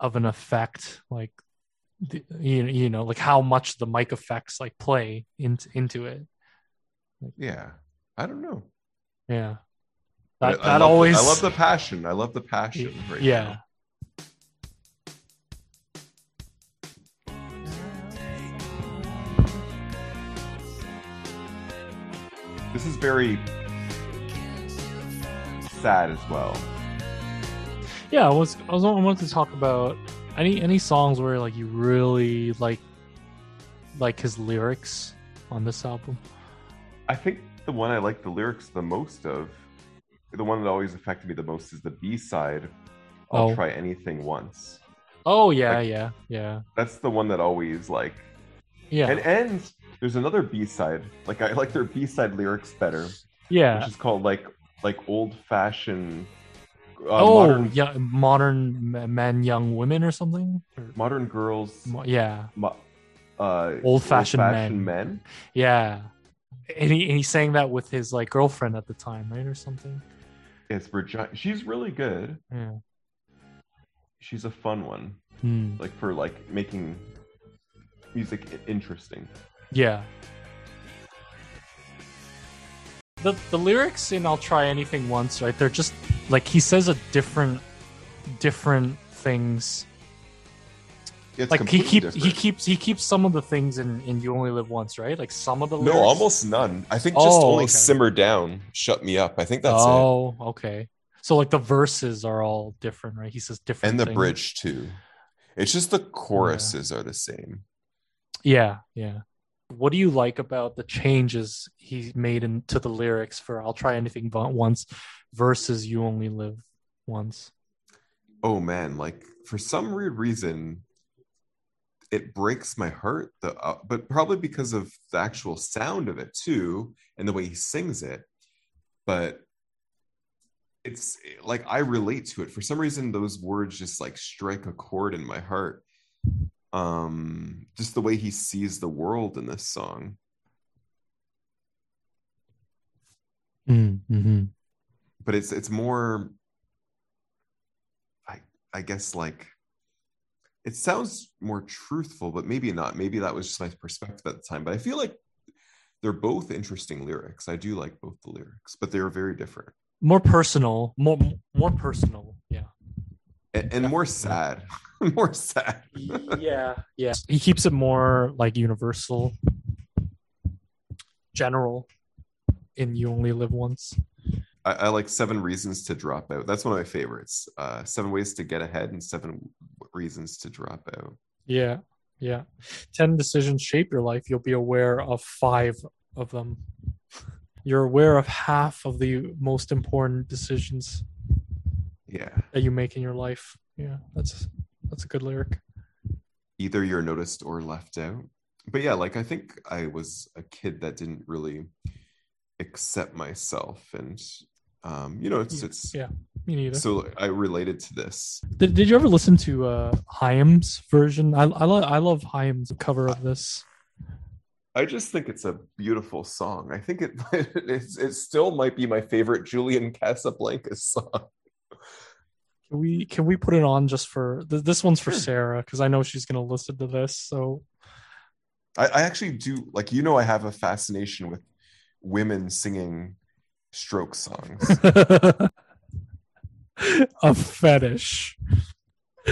of an effect like the, you you know like how much the mic effects like play into into it. yeah. I don't know. Yeah, I, I love the- always I love the passion. I love the passion right yeah. now. This is very sad as well. Yeah, I was I was I wanted to talk about any any songs where like you really like like his lyrics on this album. I think the one I like the lyrics the most of, the one that always affected me the most is the B side. I'll Oh. try anything once. Oh yeah, Like- yeah, yeah, That's the one that always like. yeah, And and there's another B side. Like I like their B side lyrics better, yeah. which is called like like old fashioned. Uh, oh, modern, yeah, modern men, young women, or something. Modern girls. mo- yeah, mo- uh, Old-fashioned old-fashioned men. men. yeah. And he and he sang that with his like girlfriend at the time, right, or something. It's Regina. She's really good. Yeah. She's a fun one. Hmm. Like for like making music interesting. Yeah. The the lyrics in I'll try anything once, right? They're just like he says a different different things. It's Like he keeps he keeps he keeps some of the things in in You Only Live Once, right? Like some of the No, almost none. I think just Oh, only okay. simmer down, shut me up. I think that's it. oh, okay. So like the verses are all different, right? He says different And the things. bridge too. It's just the choruses are the same. Yeah, yeah. What do you like about the changes he made into the lyrics for "I'll Try Anything But Once" versus "You Only Live Once"? Oh man, like for some weird reason, it breaks my heart. The uh, but probably because of the actual sound of it too, and the way he sings it. But it's like I relate to it for some reason. Those words just like strike a chord in my heart. Um, just the way he sees the world in this song. Mm-hmm. But it's it's more. I I guess like it sounds more truthful, but maybe not. Maybe that was just my perspective at the time. But I feel like they're both interesting lyrics. I do like both the lyrics, but they're very different More personal, more more personal. Yeah. and, and more sad. more sad. yeah. Yeah. He keeps it more like universal, general. In "You Only Live Once." I, I like Seven Reasons to Drop Out. That's one of my favorites. Uh, seven Ways to Get Ahead and Seven Reasons to Drop Out. Yeah. Yeah. 10 decisions shape your life. You'll be aware of five of them. You're aware of half of the most important decisions Yeah. that you make in your life. Yeah. That's that's a good lyric. Either you're noticed or left out. But yeah, like I think I was a kid that didn't really accept myself and um you know it's it's Yeah. Me neither. so I related to this. did, did you ever listen to uh Chaim's version? I I, lo- I love Chaim's cover of this. I just think it's a beautiful song. I think it it's, it still might be my favorite Julian Casablancas song. Can we can we put it on just for th- this one's for Sure. Sarah because I know she's gonna listen to this. So I, I actually do like you know I have a fascination with women singing stroke songs. a fetish.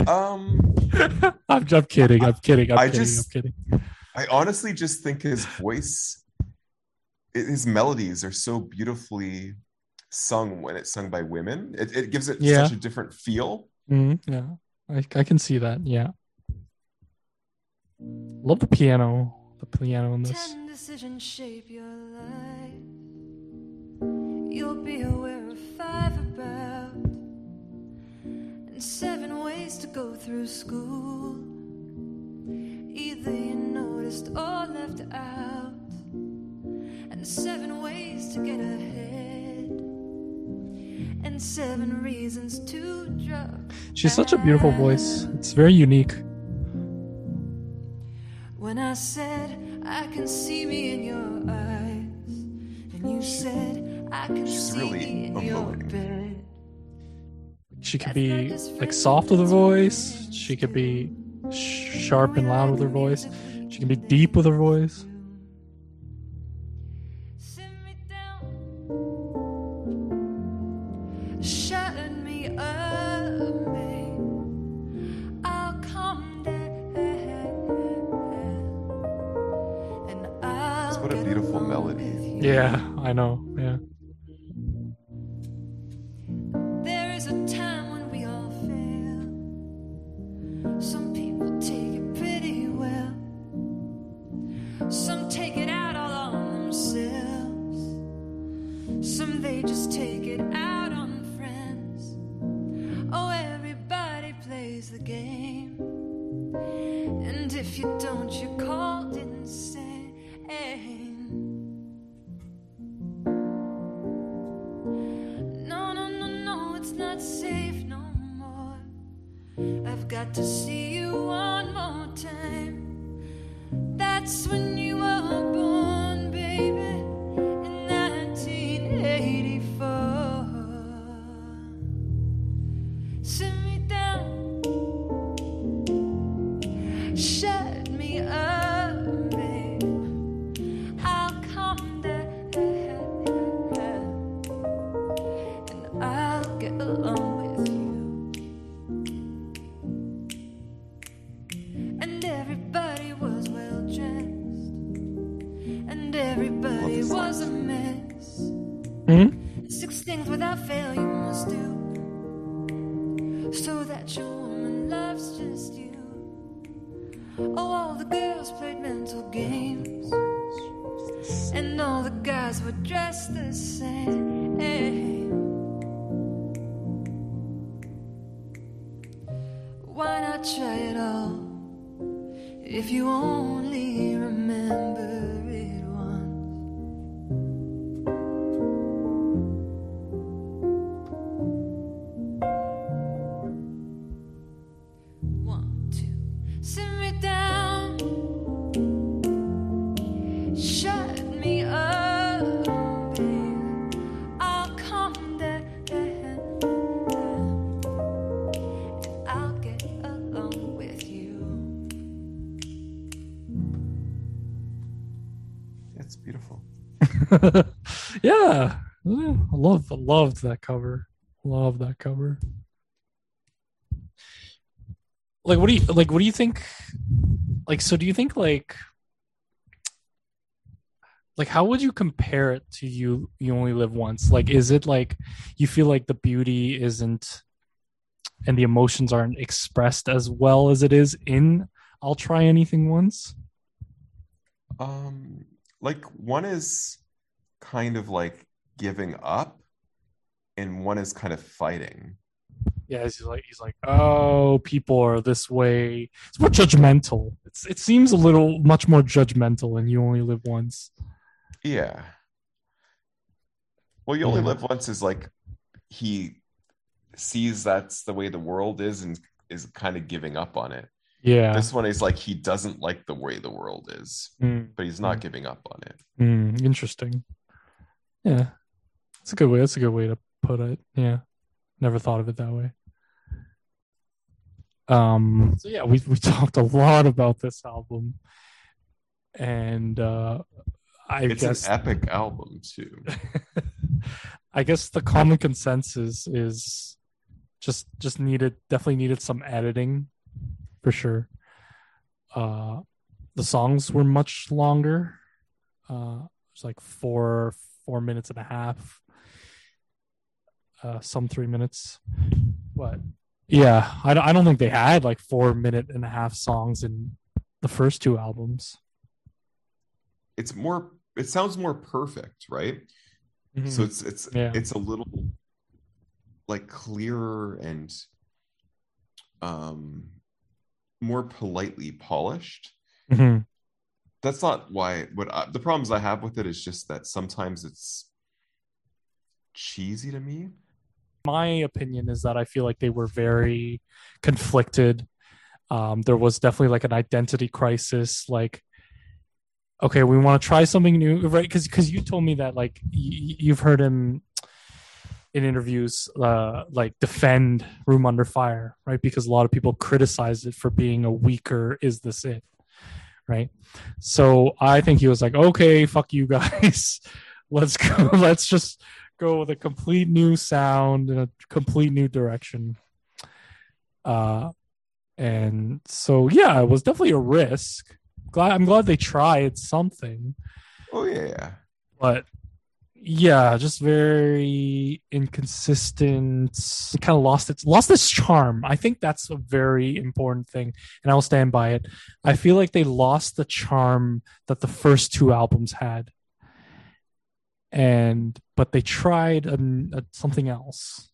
um I'm, I'm kidding. I'm kidding. I'm I kidding. just- I'm kidding. I honestly just think his voice his melodies are so beautifully sung when it's sung by women. It, it gives it Yeah. such a different feel. Mhm, yeah, I I can see that. Yeah, love the piano. The piano in this. You'll be aware of five about and seven ways to go through school. Either you noticed or left out, and seven ways to get ahead, and seven reasons to drop. She's such a beautiful voice. It's very unique. When I said I can see me in your eyes, and you said She's really me in emoting. She could be like soft with her voice. She could be sharp and loud with her voice. She can be deep with her voice. Yeah, I know. shut just take it out on friends. Oh, everybody plays the game. And if you don't, you're called insane. No, no, no, no, it's not safe no more. I've got to yeah, I love loved that cover. Love that cover. Like, what do you like? What do you think? Like, so do you think like, like, how would you compare it to you? You only live once. Like, is it like you feel like the beauty isn't, and the emotions aren't expressed as well as it is in "I'll Try Anything Once"? Um, like one is kind of like giving up, and one is kind of fighting. Yeah, he's like he's like, oh, people are this way. It's more judgmental. It's it seems a little much more judgmental, and you only live once. Yeah. Well, you only Yeah. live once is like he sees that's the way the world is and is kind of giving up on it. Yeah, This one is like he doesn't like the way the world is, Mm, but he's not Mm. giving up on it. mm, interesting. Yeah, that's a good way. That's a good way to put it. Yeah, never thought of it that way. Um. So yeah, we we talked a lot about this album, and uh I It's guess an epic album too. I guess the common consensus is just just needed definitely needed some editing for sure. Uh the songs were much longer. Uh it's like four four minutes and a half. Uh some three minutes. But yeah, I don't, I don't think they had like four minute and a half songs in the first two albums. It's more. It sounds more perfect, right? So it's it's Mm-hmm. Yeah. it's a little like clearer and um more politely polished. Mhm. That's not why. What I, the problems I have with it is just that sometimes it's cheesy to me. my opinion is that I feel like they were very conflicted. Um, there was definitely like an identity crisis. Like, okay, we want to try something new, right? Because because you told me that like y- you've heard him in interviews uh, like defend Room on Fire, right? Because a lot of people criticize it for being a weaker "Is This It," right? So I think he was like, okay, fuck you guys, let's go, let's just go with a complete new sound and a complete new direction. Uh, and so yeah, it was definitely a risk. Glad I'm glad they tried something, Oh yeah, yeah. but yeah, just very inconsistent. It kind of lost its lost its charm. I think that's a very important thing, and I'll stand by it. I feel like they lost the charm that the first two albums had, and but they tried um, uh, something else.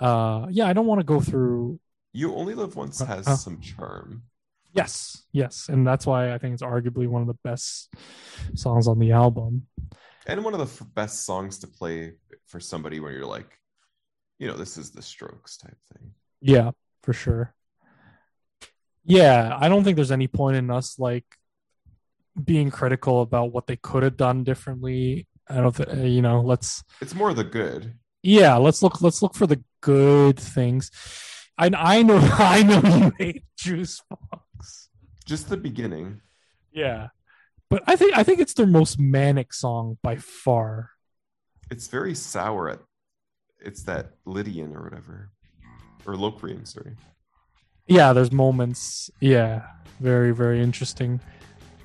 Uh, yeah, I don't want to go through. You only live once Uh, has uh. some charm. Yes, yes, and that's why I think it's arguably one of the best songs on the album. And one of the f- best songs to play for somebody where you're like, you know, this is the Strokes type thing. Yeah, for sure. Yeah, I don't think there's any point in us like being critical about what they could have done differently. I don't think you know. Let's It's more the good. yeah, let's look. Let's look for the good things. I I know I know you hate Juicebox. Just the beginning. Yeah, but I think I think it's their most manic song by far. It's very sour at it's that Lydian or whatever. Or Locrian, sorry. Yeah, there's moments. Yeah, very very interesting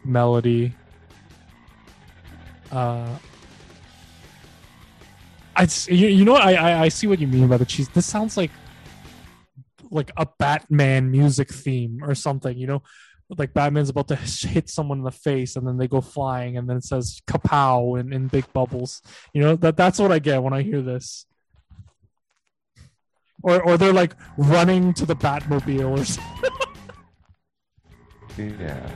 melody. Uh, I you, you know what I, I I see what you mean by the cheese. This sounds like like a Batman music theme or something. You know, like Batman's about to hit someone in the face and then they go flying and then it says kapow in, in big bubbles. You know, that that's what I get when I hear this. Or or they're like running to the Batmobile or something, Yeah.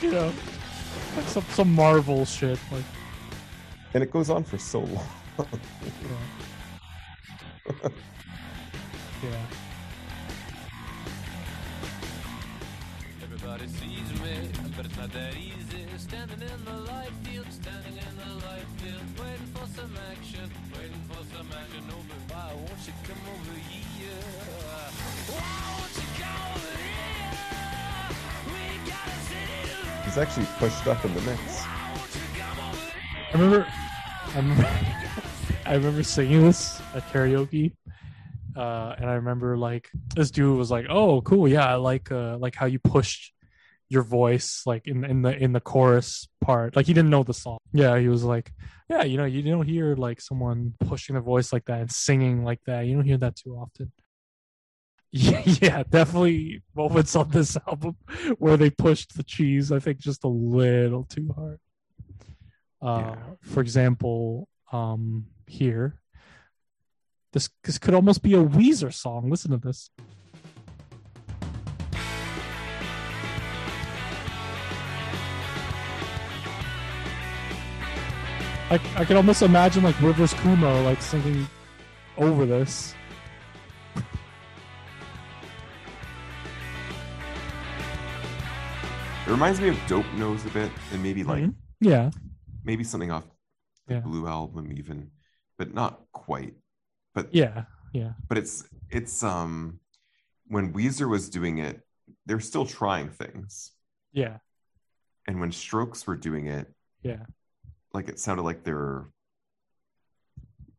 you know. Like some some Marvel shit. Like And it goes on for so long. yeah. yeah. Everybody sees me, but it's not that easy. Standing in the light field, standing in the light field, waiting for some action, waiting for some action. Oh, but why won't you come over here? Why won't you come over here? We got a city to love. He's actually pushed up in the mix. Why won't you come over here? I remember, I remember, I remember singing this at karaoke, uh, and I remember like this dude was like, "Oh, cool, yeah, I like uh, like how you pushed your voice like in in the in the chorus part." Like he didn't know the song. Yeah, he was like, "Yeah, you know, you don't hear like someone pushing their voice like that and singing like that. You don't hear that too often." Yeah, yeah, definitely moments on this album where they pushed the cheese. I think just a little too hard. Uh, Yeah. For example, um, here, this this could almost be a Weezer song. Listen to this. I I could almost imagine like Rivers Cuomo like singing over this. It reminds me of Dope Nose a bit, and maybe like Mhm. Yeah, maybe something off the Yeah. Blue album even, but not quite. But yeah, yeah, but it's it's um when Weezer was doing it, they're still trying things, yeah, and when Strokes were doing it, yeah. Like it sounded like they're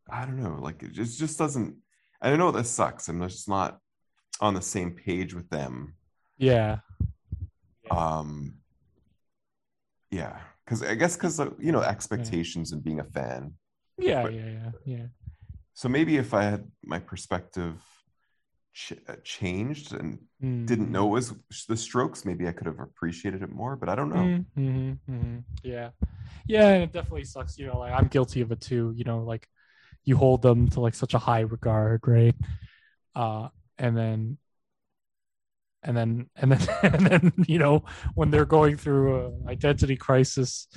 I don't know, like it just just doesn't I don't know this sucks. I'm just not on the same page with them. Yeah, Um yeah, cuz I guess cuz you know expectations and being a fan. yeah, But- yeah, yeah, yeah. So maybe if I had my perspective ch- uh, changed and Mm. didn't know it was the strokes, maybe I could have appreciated it more, but I don't know. Mm-hmm, mm-hmm. Yeah, yeah, and it definitely sucks. You know, like I'm guilty of it too. You know, like you hold them to like such a high regard, right? Uh, and then, and then, and then, and then, you know, when they're going through an identity crisis,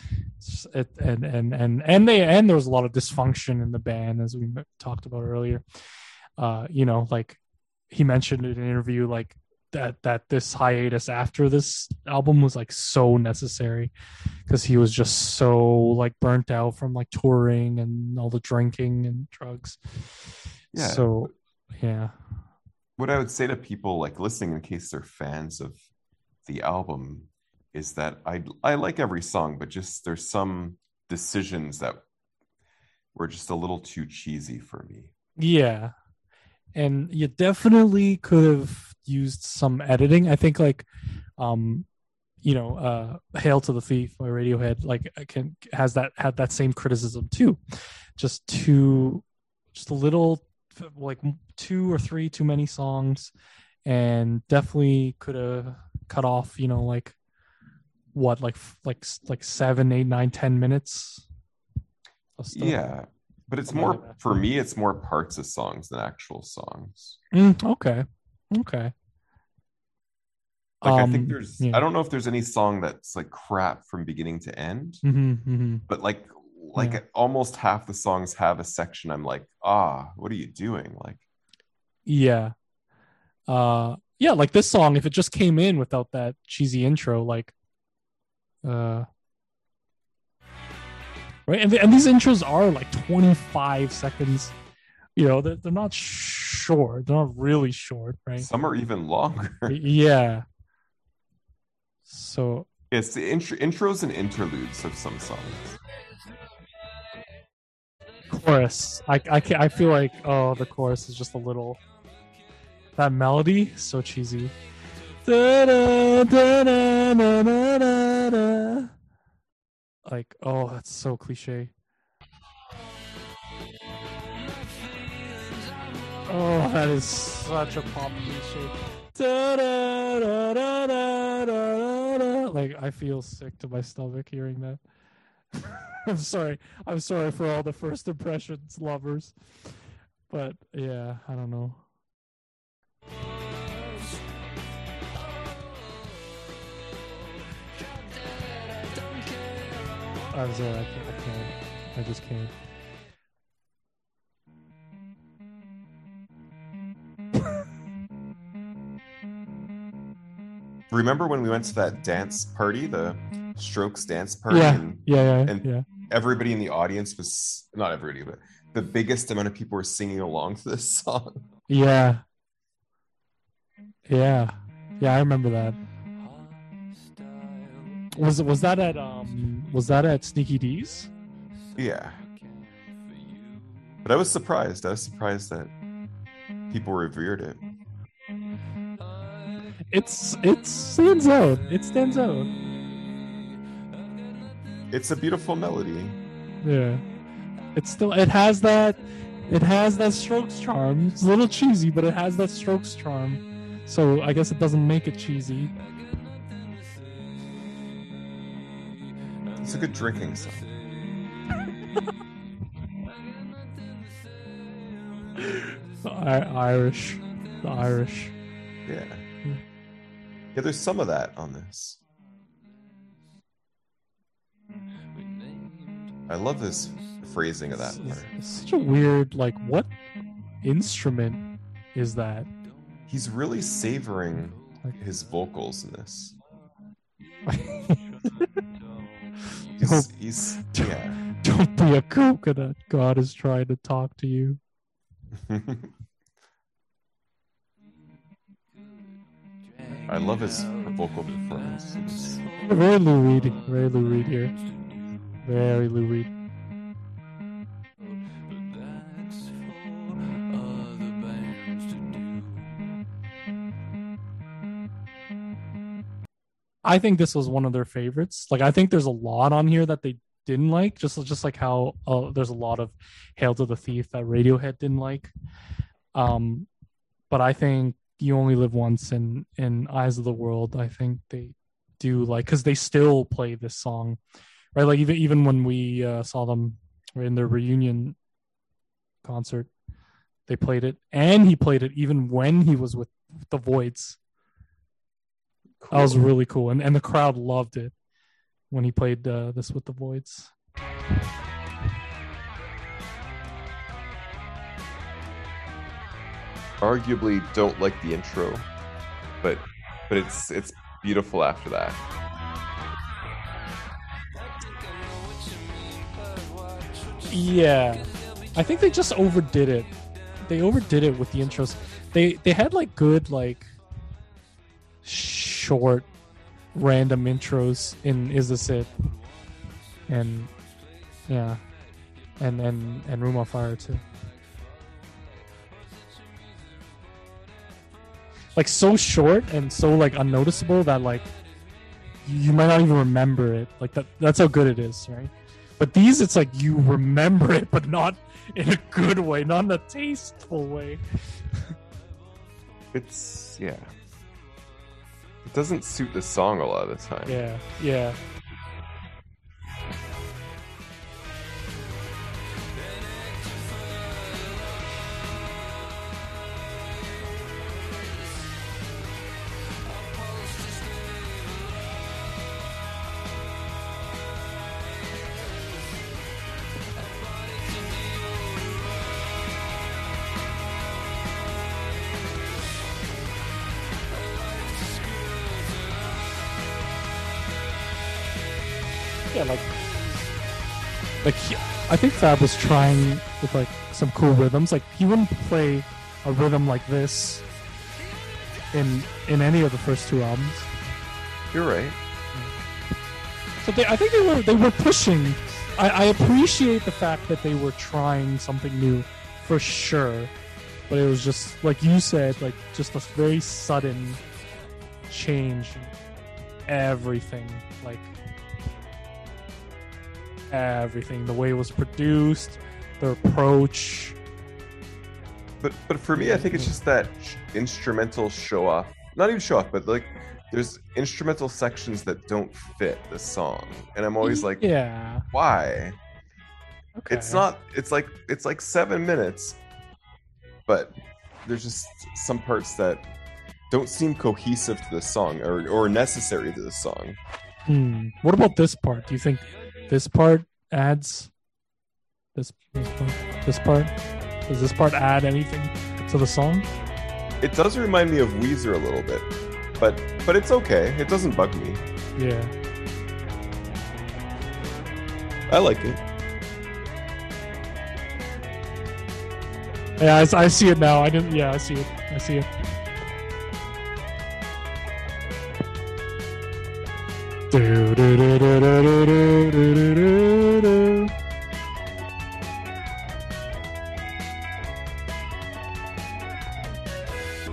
it, and and and and they and there was a lot of dysfunction in the band, as we talked about earlier. Uh, you know, like he mentioned in an interview, like that that this hiatus after this album was like so necessary because he was just so like burnt out from like touring and all the drinking and drugs. Yeah. So yeah. What I would say to people like listening in case they're fans of the album is that I I like every song, but just there's some decisions that were just a little too cheesy for me. Yeah. And you definitely could have used some editing. I think like um you know, uh Hail to the Thief by Radiohead like I can has that had that same criticism too. Just too just a little like two or three too many songs and definitely could have cut off, you know, like what like like like seven, eight, nine, ten minutes. Yeah. But it's more like for me it's more parts of songs than actual songs. Mm, okay. Okay. Like I Um, think there's yeah. I don't know if there's any song that's like crap from beginning to end, hmm hmm but like like Yeah. almost half the songs have a section I'm like, "Ah, what are you doing?" Like Yeah. Uh yeah, like this song, if it just came in without that cheesy intro, like uh right? And, and these intros are like 25 seconds. You know they're, they're not short. They're not really short right? Some are even longer. yeah. So It's the intro, intros and interludes of some songs. chorus. I, I ca- I feel like oh the chorus is just a little that melody so cheesy. Da-da, da-da, na, na, na, na. Like oh that's so cliche oh that is such a pop cliche Da-da-da-da-da-da-da. Like I feel sick to my stomach hearing that. I'm sorry. I'm sorry for all the first impressions lovers. But yeah, I don't know. I'm sorry, I can't, I can't. I just can't. Remember when we went to that dance party, the Strokes dance party, Yeah, and yeah, yeah, and- yeah. everybody in the audience was not everybody, but the biggest amount of people were singing along to this song. Yeah. Yeah. Yeah, I remember that. Was was that at um was that at Sneaky Dee's? Yeah. But I was surprised. I was surprised that people revered it. It's it stands out. It stands out. It's a beautiful melody. Yeah. It's still it has that it has that strokes charm. It's a little cheesy, but it has that strokes charm. So I guess it doesn't make it cheesy. It's a good drinking song. The I- Irish. The Irish. Yeah. Yeah, there's some of that on this. I love this phrasing of that It's, part. it's such a weird like what instrument is that? He's really savoring his vocals in this. He's, he's yeah. Don't be a coconut. God is trying to talk to you. I love his vocal performance. Very Lou Reed. Very Lou Reed here. Very Lou Reed. I think this was one of their favorites. Like I think there's a lot on here that they didn't like, just just like how uh, there's a lot of "Hail to the Thief" that Radiohead didn't like. Um, but I think "You Only Live Once" and and "Ize of the World," I think they do like because they still play this song, right? Like even even when we uh, saw them in their reunion concert, they played it, and he played it even when he was with the Voids. That was really cool, and and the crowd loved it when he played uh, this with the Voids. Arguably don't like the intro, but but it's it's beautiful after that. Yeah, I think they just overdid it. They overdid it with the intros. They they had like good like short random intros in Is This It? And yeah. And and and Room on Fire too. Like so short and so like unnoticeable that like you might not even remember it. Like that that's how good it is, right? But these it's like you remember it but not in a good way, not in a tasteful way. It's yeah. It doesn't suit the song a lot of the time. Yeah, yeah. Fab was trying with like some cool rhythms. Like he wouldn't play a rhythm like this in in any of the first two albums. You're right. So they, I think they were they were pushing. I, I appreciate the fact that they were trying something new, for sure. But it was just like you said, like just a very sudden change. Everything, like everything, the way it was produced, the approach. But but for me, I think it's just that sh- instrumental show off not even show off, but like there's instrumental sections that don't fit the song, and I'm always like, yeah. why? Okay. It's not. It's like it's like seven minutes, but there's just some parts that don't seem cohesive to the song or or necessary to the song. Hmm. What about this part? Do you think this part adds this this part? This part? Does this part add anything to the song? It does remind me of Weezer a little bit, but but it's okay. It doesn't bug me. Yeah. I like it. Yeah, I, I see it now. I didn't. Yeah, I see it. I see it. Do, do, do, do, do, do, do, do, do, do.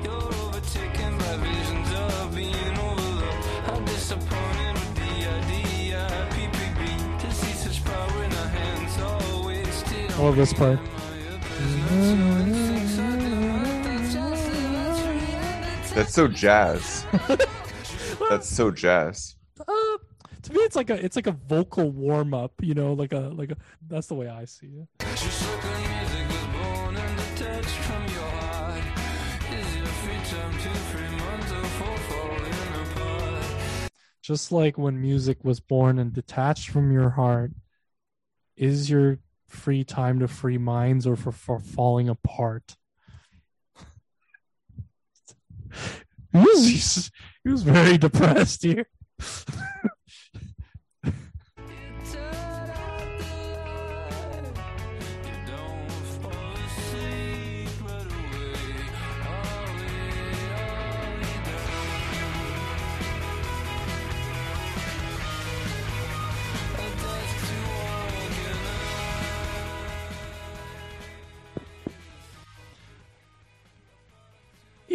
You're overtaken by visions of being overlooked. I'm disappointed with the idea. PPB to see such power in our hands, all wasted. I love this part. That's so jazz. That's so jazz. It's like a it's like a vocal warm up. You know, like a like a. That's the way I see it. Just like when music was born and detached from your heart, is your free time to free minds or for, for falling apart? he, was, he was very depressed here.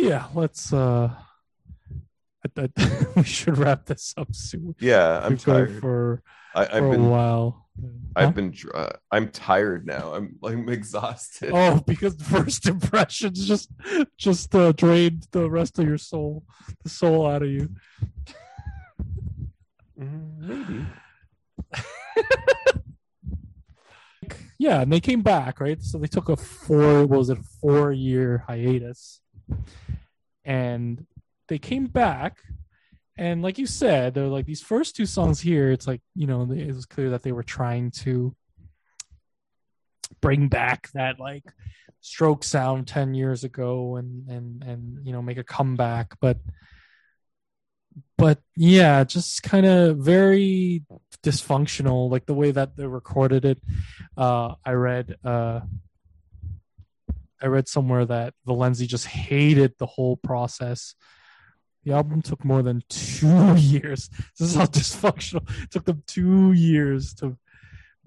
Yeah, let's. uh I, I, We should wrap this up soon. Yeah, I'm We've tired. for I, for I've a been while. I've Huh? been uh, I'm tired now. I'm I'm exhausted. Oh, because the first impressions just just uh, drained the rest of your soul, the soul out of you. Mm, maybe. Yeah, and they came back, right? So they took a four, what was it, four year hiatus, and they came back, and like you said, they're like these first two songs here. It's like you know, it was clear that they were trying to bring back that like stroke sound 10 years ago and and and you know make a comeback but but yeah just kind of very dysfunctional like the way that they recorded it uh i read uh i read somewhere that Valensi just hated the whole process. The album took more than two years. This is how dysfunctional. It took them two years to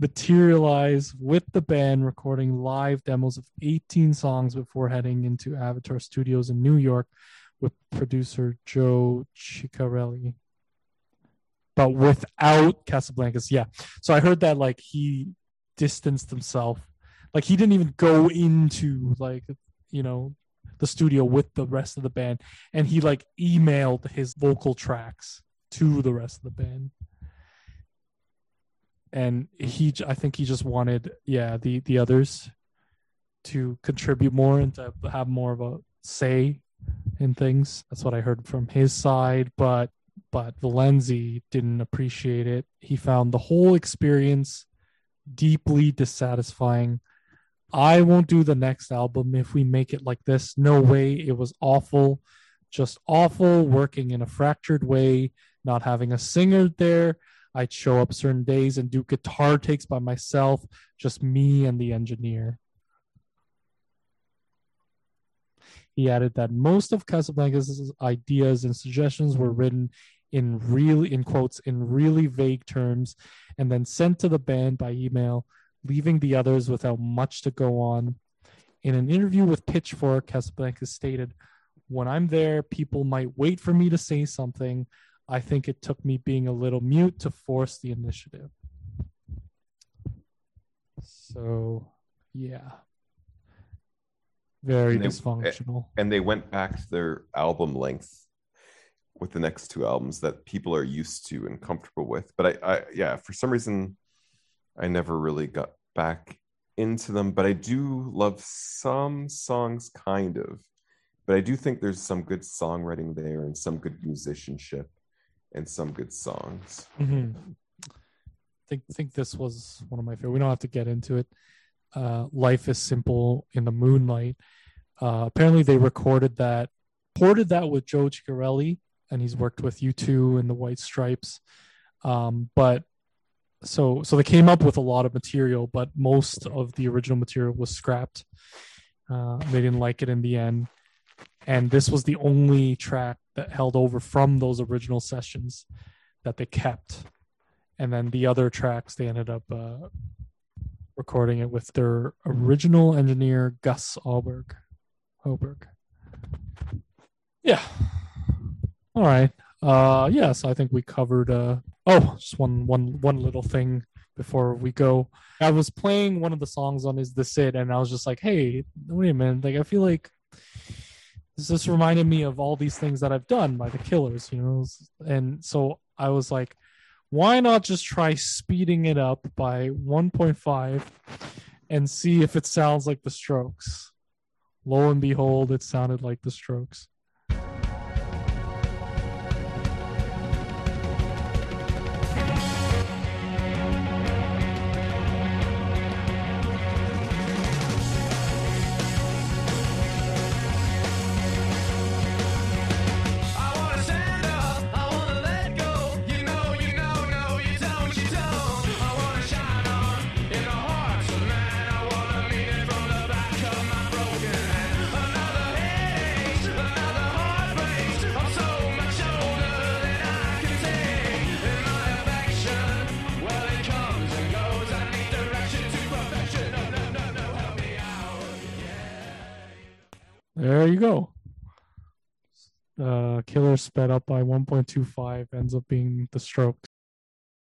materialize with the band recording live demos of 18 songs before heading into avatar studios in new york with producer joe Chiccarelli. But without casablancas yeah. So i heard that like he distanced himself like he didn't even go into like you know the studio with the rest of the band. And he like emailed his vocal tracks to the rest of the band. And he I think he just wanted yeah the the others to contribute more and to have more of a say in things. That's what i heard from his side but but Valensi didn't appreciate it. He found the whole experience deeply dissatisfying i won't do the next album if we make it like this. No way. It was awful. Just awful working in a fractured way not having a singer there. I'd show up certain days and do guitar takes by myself, just me and the engineer. He added that most of Casablancas' ideas and suggestions were written in really in quotes in really vague terms and then sent to the band by email, leaving the others without much to go on. In an interview with Pitchfork, Casablancas stated, When I'm there, people might wait for me to say something. I think it took me being a little mute to force the initiative. So, yeah. Very And they- dysfunctional. Eh, and they went back to their album length with the next two albums that people are used to and comfortable with. But I, I yeah, for some reason, I never really got back into them. But I do love some songs, kind of. But I do think there's some good songwriting there and some good musicianship and some good songs. Mhm. think think this was one of my favorite. We don't have to get into it. Uh, Life is simple in the moonlight. Uh, apparently, they recorded that, ported that with Joe Chiccarelli, and he's worked with U2 and the White Stripes. Um, but so so they came up with a lot of material, but most of the original material was scrapped. Uh, they didn't like it in the end, and this was the only track that held over from those original sessions that they kept and then the other tracks they ended up uh, recording it with their original engineer Gus Alberg. Oberg. Yeah. All right. Uh yes, I think we covered uh oh, just one one one little thing before we go. I was playing one of the songs on Is This It and I was just like, "Hey, wait a minute. Like I feel like this just reminded me of all these things that I've done by the Killers, you know." And so I was like, why not just try speeding it up by 1.5 and see if it sounds like the strokes lo and behold it sounded like the strokes there you go. Uh killer sped up by 1.25 ends up being the strokes